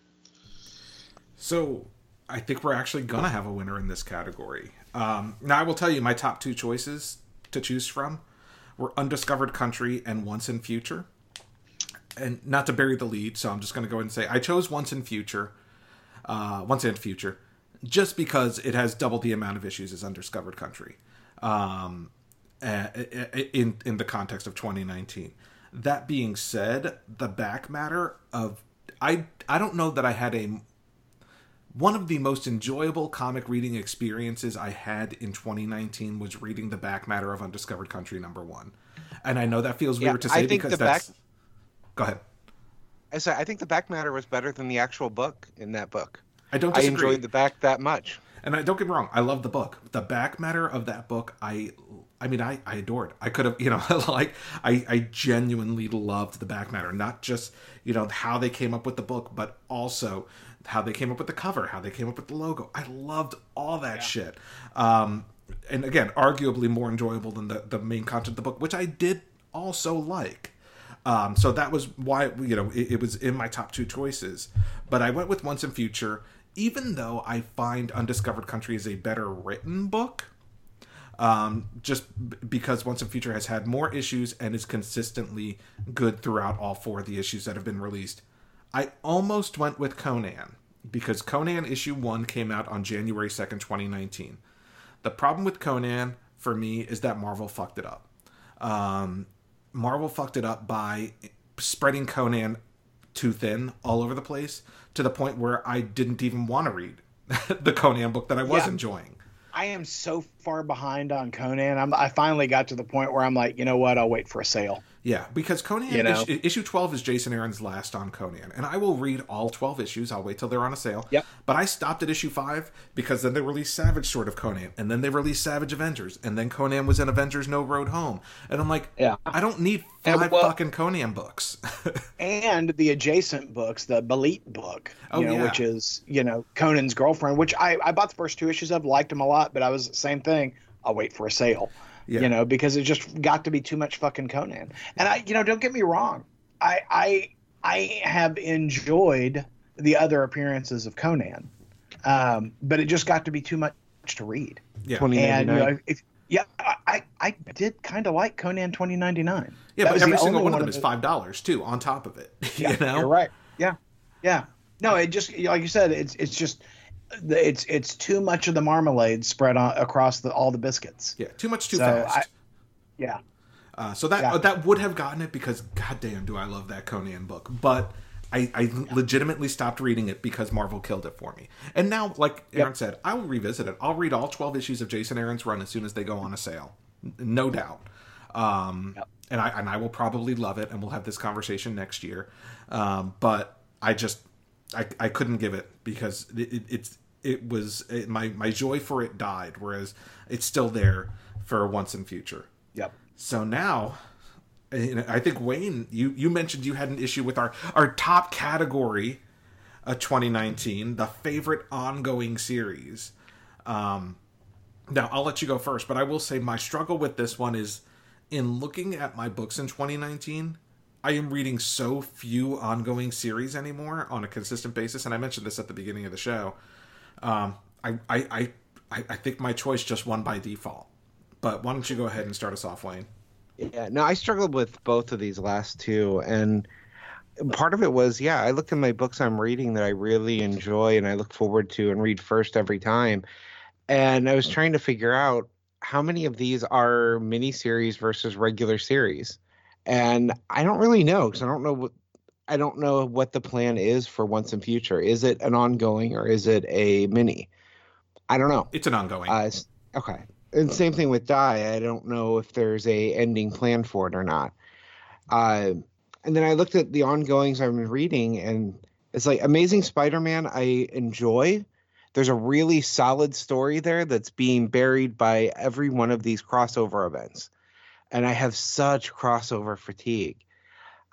C: So I think we're actually gonna have a winner in this category. Um, now I will tell you my top two choices to choose from were Undiscovered Country and Once in Future. And not to bury the lead, so I'm just going to go ahead and say I chose Once in Future, uh, Once in Future, just because it has double the amount of issues as Undiscovered Country, um, in in the context of 2019. That being said, the back matter of I I don't know that I had a one of the most enjoyable comic reading experiences I had in 2019 was reading the back matter of Undiscovered Country number one. And I know that feels weird to say because that's. Back... Go ahead.
A: I say I think the back matter was better than the actual book in that book.
C: I don't. Disagree.
A: I enjoyed the back that much.
C: And I don't get me wrong, I love the book. The back matter of that book, I, I mean, I, I adored. I could have, you know, like I, I genuinely loved the back matter, not just you know how they came up with the book, but also how they came up with the cover, how they came up with the logo. I loved all that yeah. shit. Um, and again, arguably more enjoyable than the, the main content of the book, which I did also like. Um, so that was why you know it, it, was in my top two choices. But I went with Once in Future, even though I find Undiscovered Country is a better written book. Um, just because Once in Future has had more issues and is consistently good throughout all four of the issues that have been released. I almost went with Conan because Conan issue 1 came out on January 2nd, 2019. The problem with Conan for me is that Marvel fucked it up. Um, Marvel fucked it up by spreading Conan too thin all over the place to the point where I didn't even want to read the Conan book that I was yeah. enjoying.
B: I am so far behind on Conan. I'm, I finally got to the point where I'm like, you know what? I'll wait for a sale.
C: Yeah, because Conan you know? issue, issue, 12 is Jason Aaron's last on Conan, and I will read all 12 issues. I'll wait till they're on a sale.
B: Yep.
C: But I stopped at issue 5 because then they released Savage Sword of Conan, and then they released Savage Avengers, and then Conan was in Avengers No Road Home. And I'm like, yeah. I don't need five well, fucking Conan books.
B: and the adjacent books, the Belit book, you oh, know, yeah. which is, you know, Conan's girlfriend, which I, I bought the first two issues of, liked them a lot, but I was same thing. I'll wait for a sale yeah. you know, because it just got to be too much fucking Conan. And I, you know, don't get me wrong, I, I, I have enjoyed the other appearances of Conan, um, but it just got to be too much to read.
C: Yeah,
B: and you know, if, yeah, I, I did kind of like Conan twenty ninety nine.
C: Yeah, that but every single one, one of them is five dollars too on top of it.
B: Yeah,
C: you know,
B: you're right. Yeah, yeah. No, it just like you said, it's it's just it's it's too much of the marmalade spread on across the, all the biscuits.
C: Yeah, too much too so fast. I,
B: yeah.
C: Uh, so that that would have gotten it because goddamn do I love that Conan book, but I, I yeah. legitimately stopped reading it because Marvel killed it for me. And now, like Aaron yep. said, I will revisit it. I'll read all twelve issues of Jason Aaron's run as soon as they go on a sale, no doubt. Um, yep. And I and I will probably love it, and we'll have this conversation next year. Um, but I just I, I couldn't give it because it, it, it's it was it, my my joy for it died, whereas it's still there for once in future.
B: Yep.
C: So now, I think Wayne, you you mentioned you had an issue with our our top category, of 2019, the favorite ongoing series. Um, now I'll let you go first, but I will say my struggle with this one is in looking at my books in 2019. I am reading so few ongoing series anymore on a consistent basis, and I mentioned this at the beginning of the show. Um, I, I, I, I think my choice just won by default. But why don't you go ahead and start us off, Wayne?
A: Yeah, no, I struggled with both of these last two, and part of it was, yeah, I looked at my books I'm reading that I really enjoy and I look forward to and read first every time, and I was trying to figure out how many of these are miniseries versus regular series, and I don't really know because I don't know what I don't know what the plan is for Once in Future. Is it an ongoing or is it a mini? I don't know.
C: It's an ongoing.
A: Uh, okay. and same thing with Die. I don't know if there's a ending plan for it or not. Uh, and then I looked at the ongoings I've been reading, and it's like Amazing Spider-Man. I enjoy. There's a really solid story there that's being buried by every one of these crossover events, and I have such crossover fatigue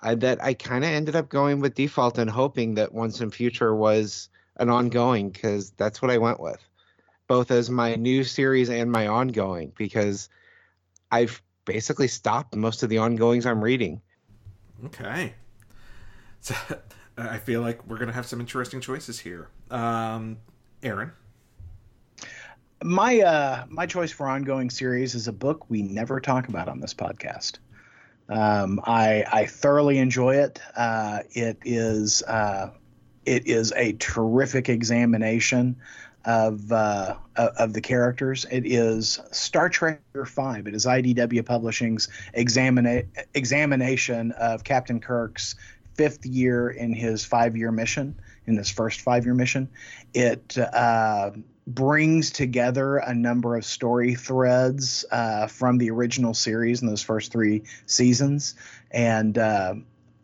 A: uh, that I kind of ended up going with default and hoping that Once in Future was an ongoing because that's what I went with, both as my new series and my ongoing because I've basically stopped most of the ongoings I'm reading.
C: Okay. So I feel like we're gonna have some interesting choices here. Um, Aaron.
B: My uh, my choice for ongoing series is a book we never talk about on this podcast. Um, I I thoroughly enjoy it. Uh, it is uh, it is a terrific examination of uh, of the characters. It is Star Trek Five. It is IDW Publishing's examina- examination of Captain Kirk's fifth year in his five year mission, in his first five year mission. It uh, brings together a number of story threads uh, from the original series in those first three seasons and uh,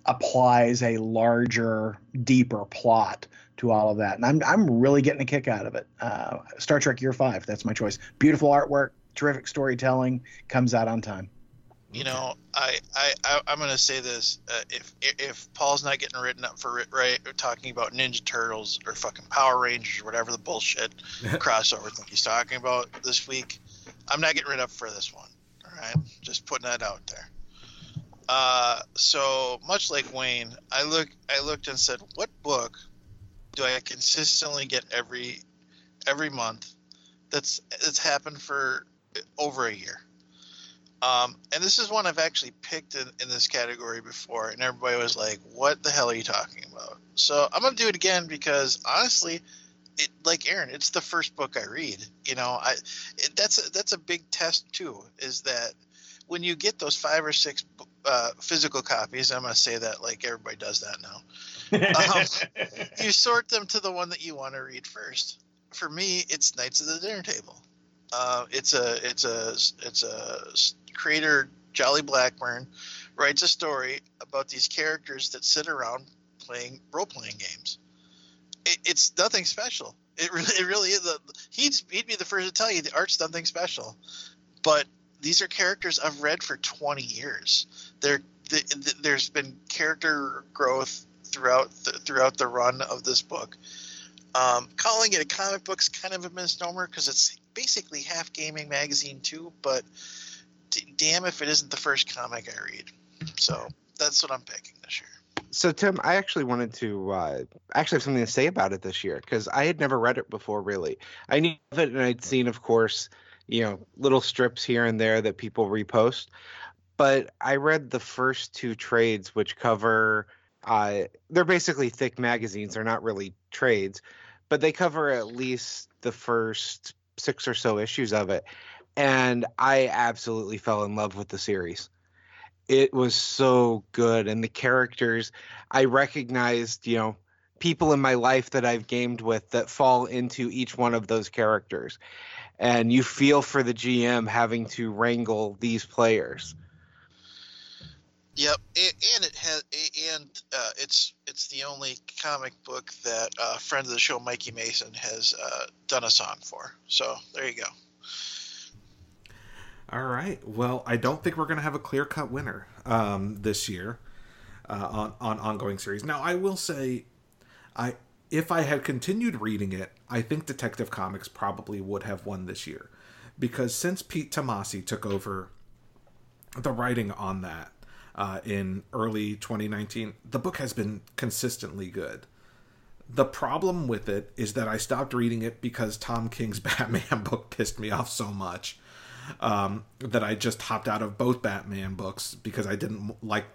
B: applies a larger, deeper plot to all of that. And I'm I'm really getting a kick out of it. Uh, Star Trek Year Five, that's my choice. Beautiful artwork, terrific storytelling, comes out on time.
D: You know, I I, I am gonna say this: uh, if if Paul's not getting written up for it, right, talking about Ninja Turtles or fucking Power Rangers or whatever the bullshit crossover thing he's talking about this week, I'm not getting written up for this one. All right, just putting that out there. Uh, so much like Wayne, I look I looked and said, what book do I consistently get every every month that's that's happened for over a year. Um, and this is one I've actually picked in, in this category before, and everybody was like, "What the hell are you talking about?" So I'm gonna do it again because honestly, it like Aaron, it's the first book I read. You know, I it, that's a, that's a big test too. Is that when you get those five or six uh, physical copies, I'm gonna say that like everybody does that now um, you sort them to the one that you want to read first. For me, it's Knights of the Dinner Table. Uh, it's a it's a it's a creator Jolly Blackburn writes a story about these characters that sit around playing role playing games. It, it's nothing special. It really it really is. A, he'd he'd be the first to tell you the art's nothing special, but these are characters I've read for 20 years. There, the, there's been character growth throughout the, throughout the run of this book. Um, calling it a comic book is kind of a misnomer because it's basically half gaming magazine too. But damn if it isn't the first comic I read. So that's what I'm picking this year.
A: So Tim, I actually wanted to uh, actually have something to say about it this year because I had never read it before. Really, I knew of it and I'd seen, of course, you know, little strips here and there that people repost. But I read the first two trades, which cover uh, they're basically thick magazines. They're not really trades, but they cover at least the first six or so issues of it. And I absolutely fell in love with the series. It was so good. And the characters, I recognized, you know, people in my life that I've gamed with that fall into each one of those characters. And you feel for the GM having to wrangle these players.
D: Yep, and it has, and uh, it's it's the only comic book that uh, friend of the show, Mikey Mason, has uh, done a song for. So there you go.
C: All right. Well, I don't think we're going to have a clear cut winner um, this year uh, on on ongoing series. Now, I will say, I if I had continued reading it, I think Detective Comics probably would have won this year, because since Pete Tomasi took over the writing on that uh, in early 2019, the book has been consistently good. The problem with it is that I stopped reading it because Tom King's Batman book pissed me off so much um, that I just hopped out of both Batman books because I didn't like,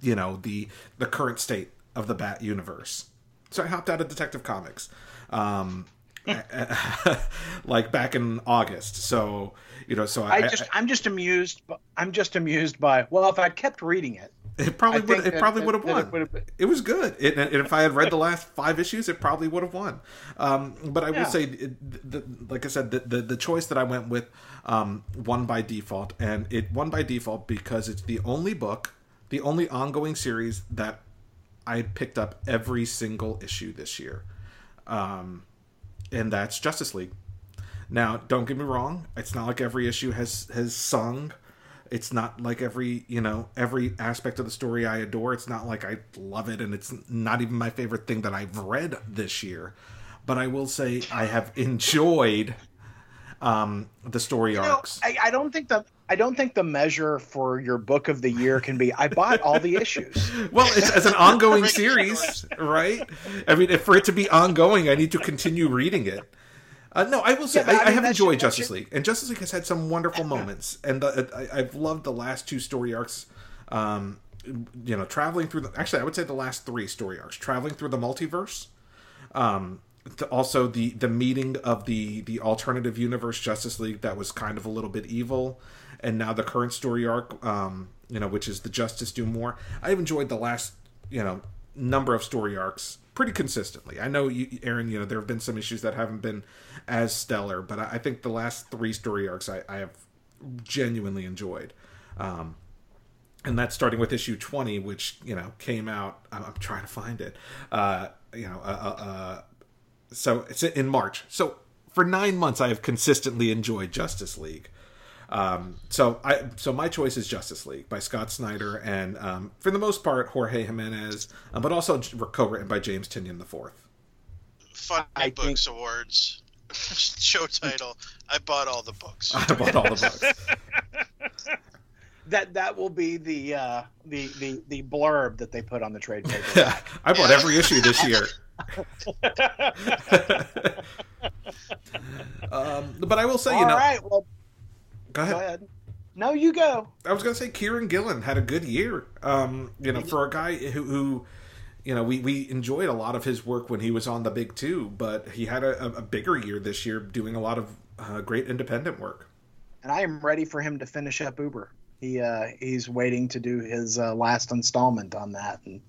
C: you know, the the current state of the Bat universe. So I hopped out of Detective Comics. Um, like back in August. So you know, so
B: I, I just I, am just amused. I'm just amused by well, if I kept reading it,
C: It probably would. It probably would have won. It, it, was good. It, and if I had read the last five issues, it probably would have won. Um, but I yeah. will say, it, the, like I said, the, the, the choice that I went with um, won by default, and it won by default because it's the only book, the only ongoing series that I picked up every single issue this year, um, and that's Justice League. Now, don't get me wrong; it's not like every issue has has sung it's not like every, you know, every aspect of the story I adore. It's not like I love it and it's not even my favorite thing that I've read this year. But I will say I have enjoyed um the story you arcs.
B: Know, I, I don't think the I don't think the measure for your book of the year can be I bought all the issues.
C: well, it's as an ongoing series, right? I mean, if for it to be ongoing, I need to continue reading it. Uh, no, I will say yeah, I, I, mean, I, have enjoyed Justice League, and Justice League has had some wonderful moments, and the, I, have loved the last two story arcs. Um, you know, traveling through the actually, I would say the last three story arcs, traveling through the multiverse. Um, also the the meeting of the the alternative universe Justice League that was kind of a little bit evil, and now the current story arc, um, you know, which is the Justice Doom War. I've enjoyed the last you know number of story arcs pretty consistently. I know, you, Aaron, you know, there have been some issues that haven't been as stellar, but I, think the last three story arcs I, I have genuinely enjoyed. Um, and that's starting with issue 20, which, you know, came out, I'm, I'm trying to find it, uh, you know, uh, uh, uh so it's in March. So for nine months, I have consistently enjoyed Justice League. Um, so I so my choice is Justice League by Scott Snyder and um, for the most part Jorge Jimenez, uh, but also co-written by James Tynion IV.
D: Funny I Books think... Awards show title. I bought all the books.
C: I bought all the
B: books. that that will be the uh, the the the blurb that they put on the trade paper.
C: Yeah, I bought yeah. every issue this year. um, but I will say,
B: all
C: you know,
B: right, well,
C: Go ahead. Go ahead.
B: No, you go.
C: I was going to say Kieron Gillen had a good year. Um, you know, for a guy who, who, you know, we, we enjoyed a lot of his work when he was on the big two, but he had a, a bigger year this year doing a lot of uh, great independent work.
B: And I am ready for him to finish up Uber. He uh, he's waiting to do his uh, last installment on that, and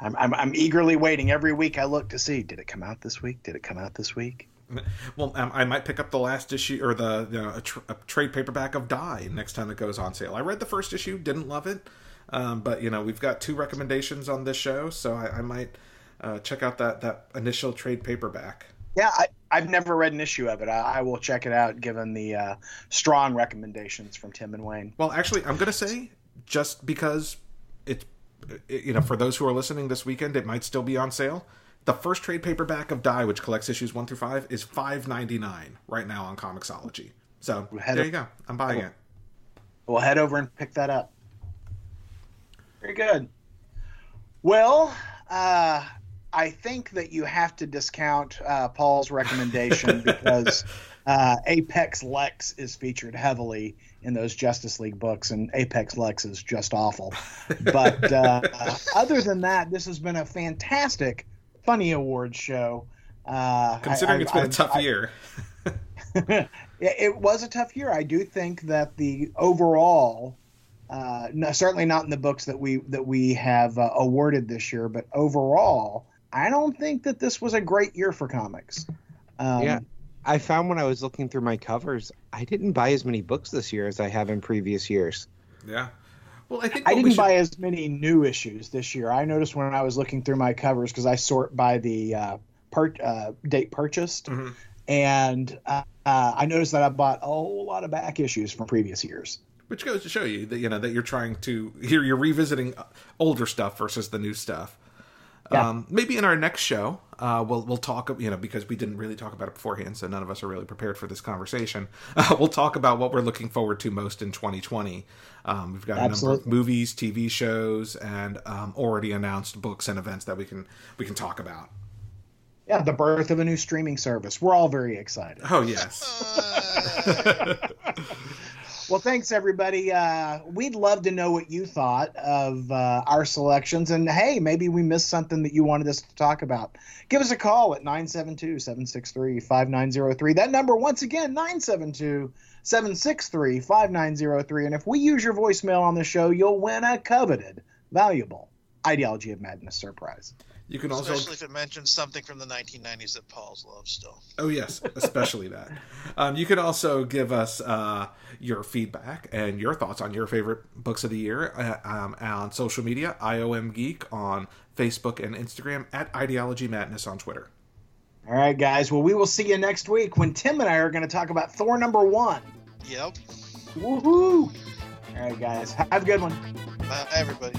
B: I'm, I'm I'm eagerly waiting. Every week I look to see did it come out this week? Did it come out this week?
C: Well, um, I might pick up the last issue or the you know, a, tr- a, trade paperback of Die next time it goes on sale. I read the first issue, didn't love it, um, but you know we've got two recommendations on this show, so I, I might uh, check out that that initial trade paperback.
B: Yeah, I, have never read an issue of it. I, I will check it out given the uh, strong recommendations from Tim and Wayne.
C: Well, actually, I'm going to say just because it's you know for those who are listening this weekend, it might still be on sale the first trade paperback of Die, which collects issues one through five, is five ninety nine right now on Comixology. So we'll there you go. I'm buying it.
B: We'll head over and pick that up. Very good. Well, uh, I think that you have to discount uh, Paul's recommendation because uh, Apex Lex is featured heavily in those Justice League books, and Apex Lex is just awful. But uh, other than that, this has been a fantastic funny awards show. Uh,
C: Considering I, it's been I, a tough I, year.
B: it was a tough year. I do think that the overall, uh, no, certainly not in the books that we that we have uh, awarded this year, but overall, I don't think that this was a great year for comics.
A: Um, yeah, I found when I was looking through my covers, I didn't buy as many books this year as I have in previous years.
C: Yeah, well, I think
B: I didn't should... buy as many new issues this year. I noticed when I was looking through my covers because I sort by the uh, per, uh, date purchased, mm-hmm. and uh, I noticed that I bought a whole lot of back issues from previous years.
C: Which goes to show you that you know that you're trying to here you're revisiting older stuff versus the new stuff. Yeah. Um, maybe in our next show, uh, we'll we'll talk. You know, because we didn't really talk about it beforehand, so none of us are really prepared for this conversation. Uh, we'll talk about what we're looking forward to most in 2020. Um, we've got Absolutely. a number of movies, TV shows, and um, already announced books and events that we can we can talk about.
B: Yeah, the birth of a new streaming service. We're all very excited.
C: Oh yes.
B: Well, thanks everybody. Uh, we'd love to know what you thought of uh, our selections, and hey, maybe we missed something that you wanted us to talk about. Give us a call at 972-763-5903. That number once again 972-763-5903. And if we use your voicemail on the show, you'll win a coveted
E: valuable Ideology of Madness surprise.
C: You can also,
D: especially if it mentions something from the 1990s that Paul's loves still.
C: Oh yes, especially that. Um, you can also give us uh, your feedback and your thoughts on your favorite books of the year uh, um, on social media. IOM Geek on Facebook and Instagram at Ideology Madness on Twitter.
E: All right, guys. Well, we will see you next week when Tim and I are going to talk about Thor number one.
D: Yep.
E: Woohoo! All right, guys. Have a good one.
D: Bye, everybody.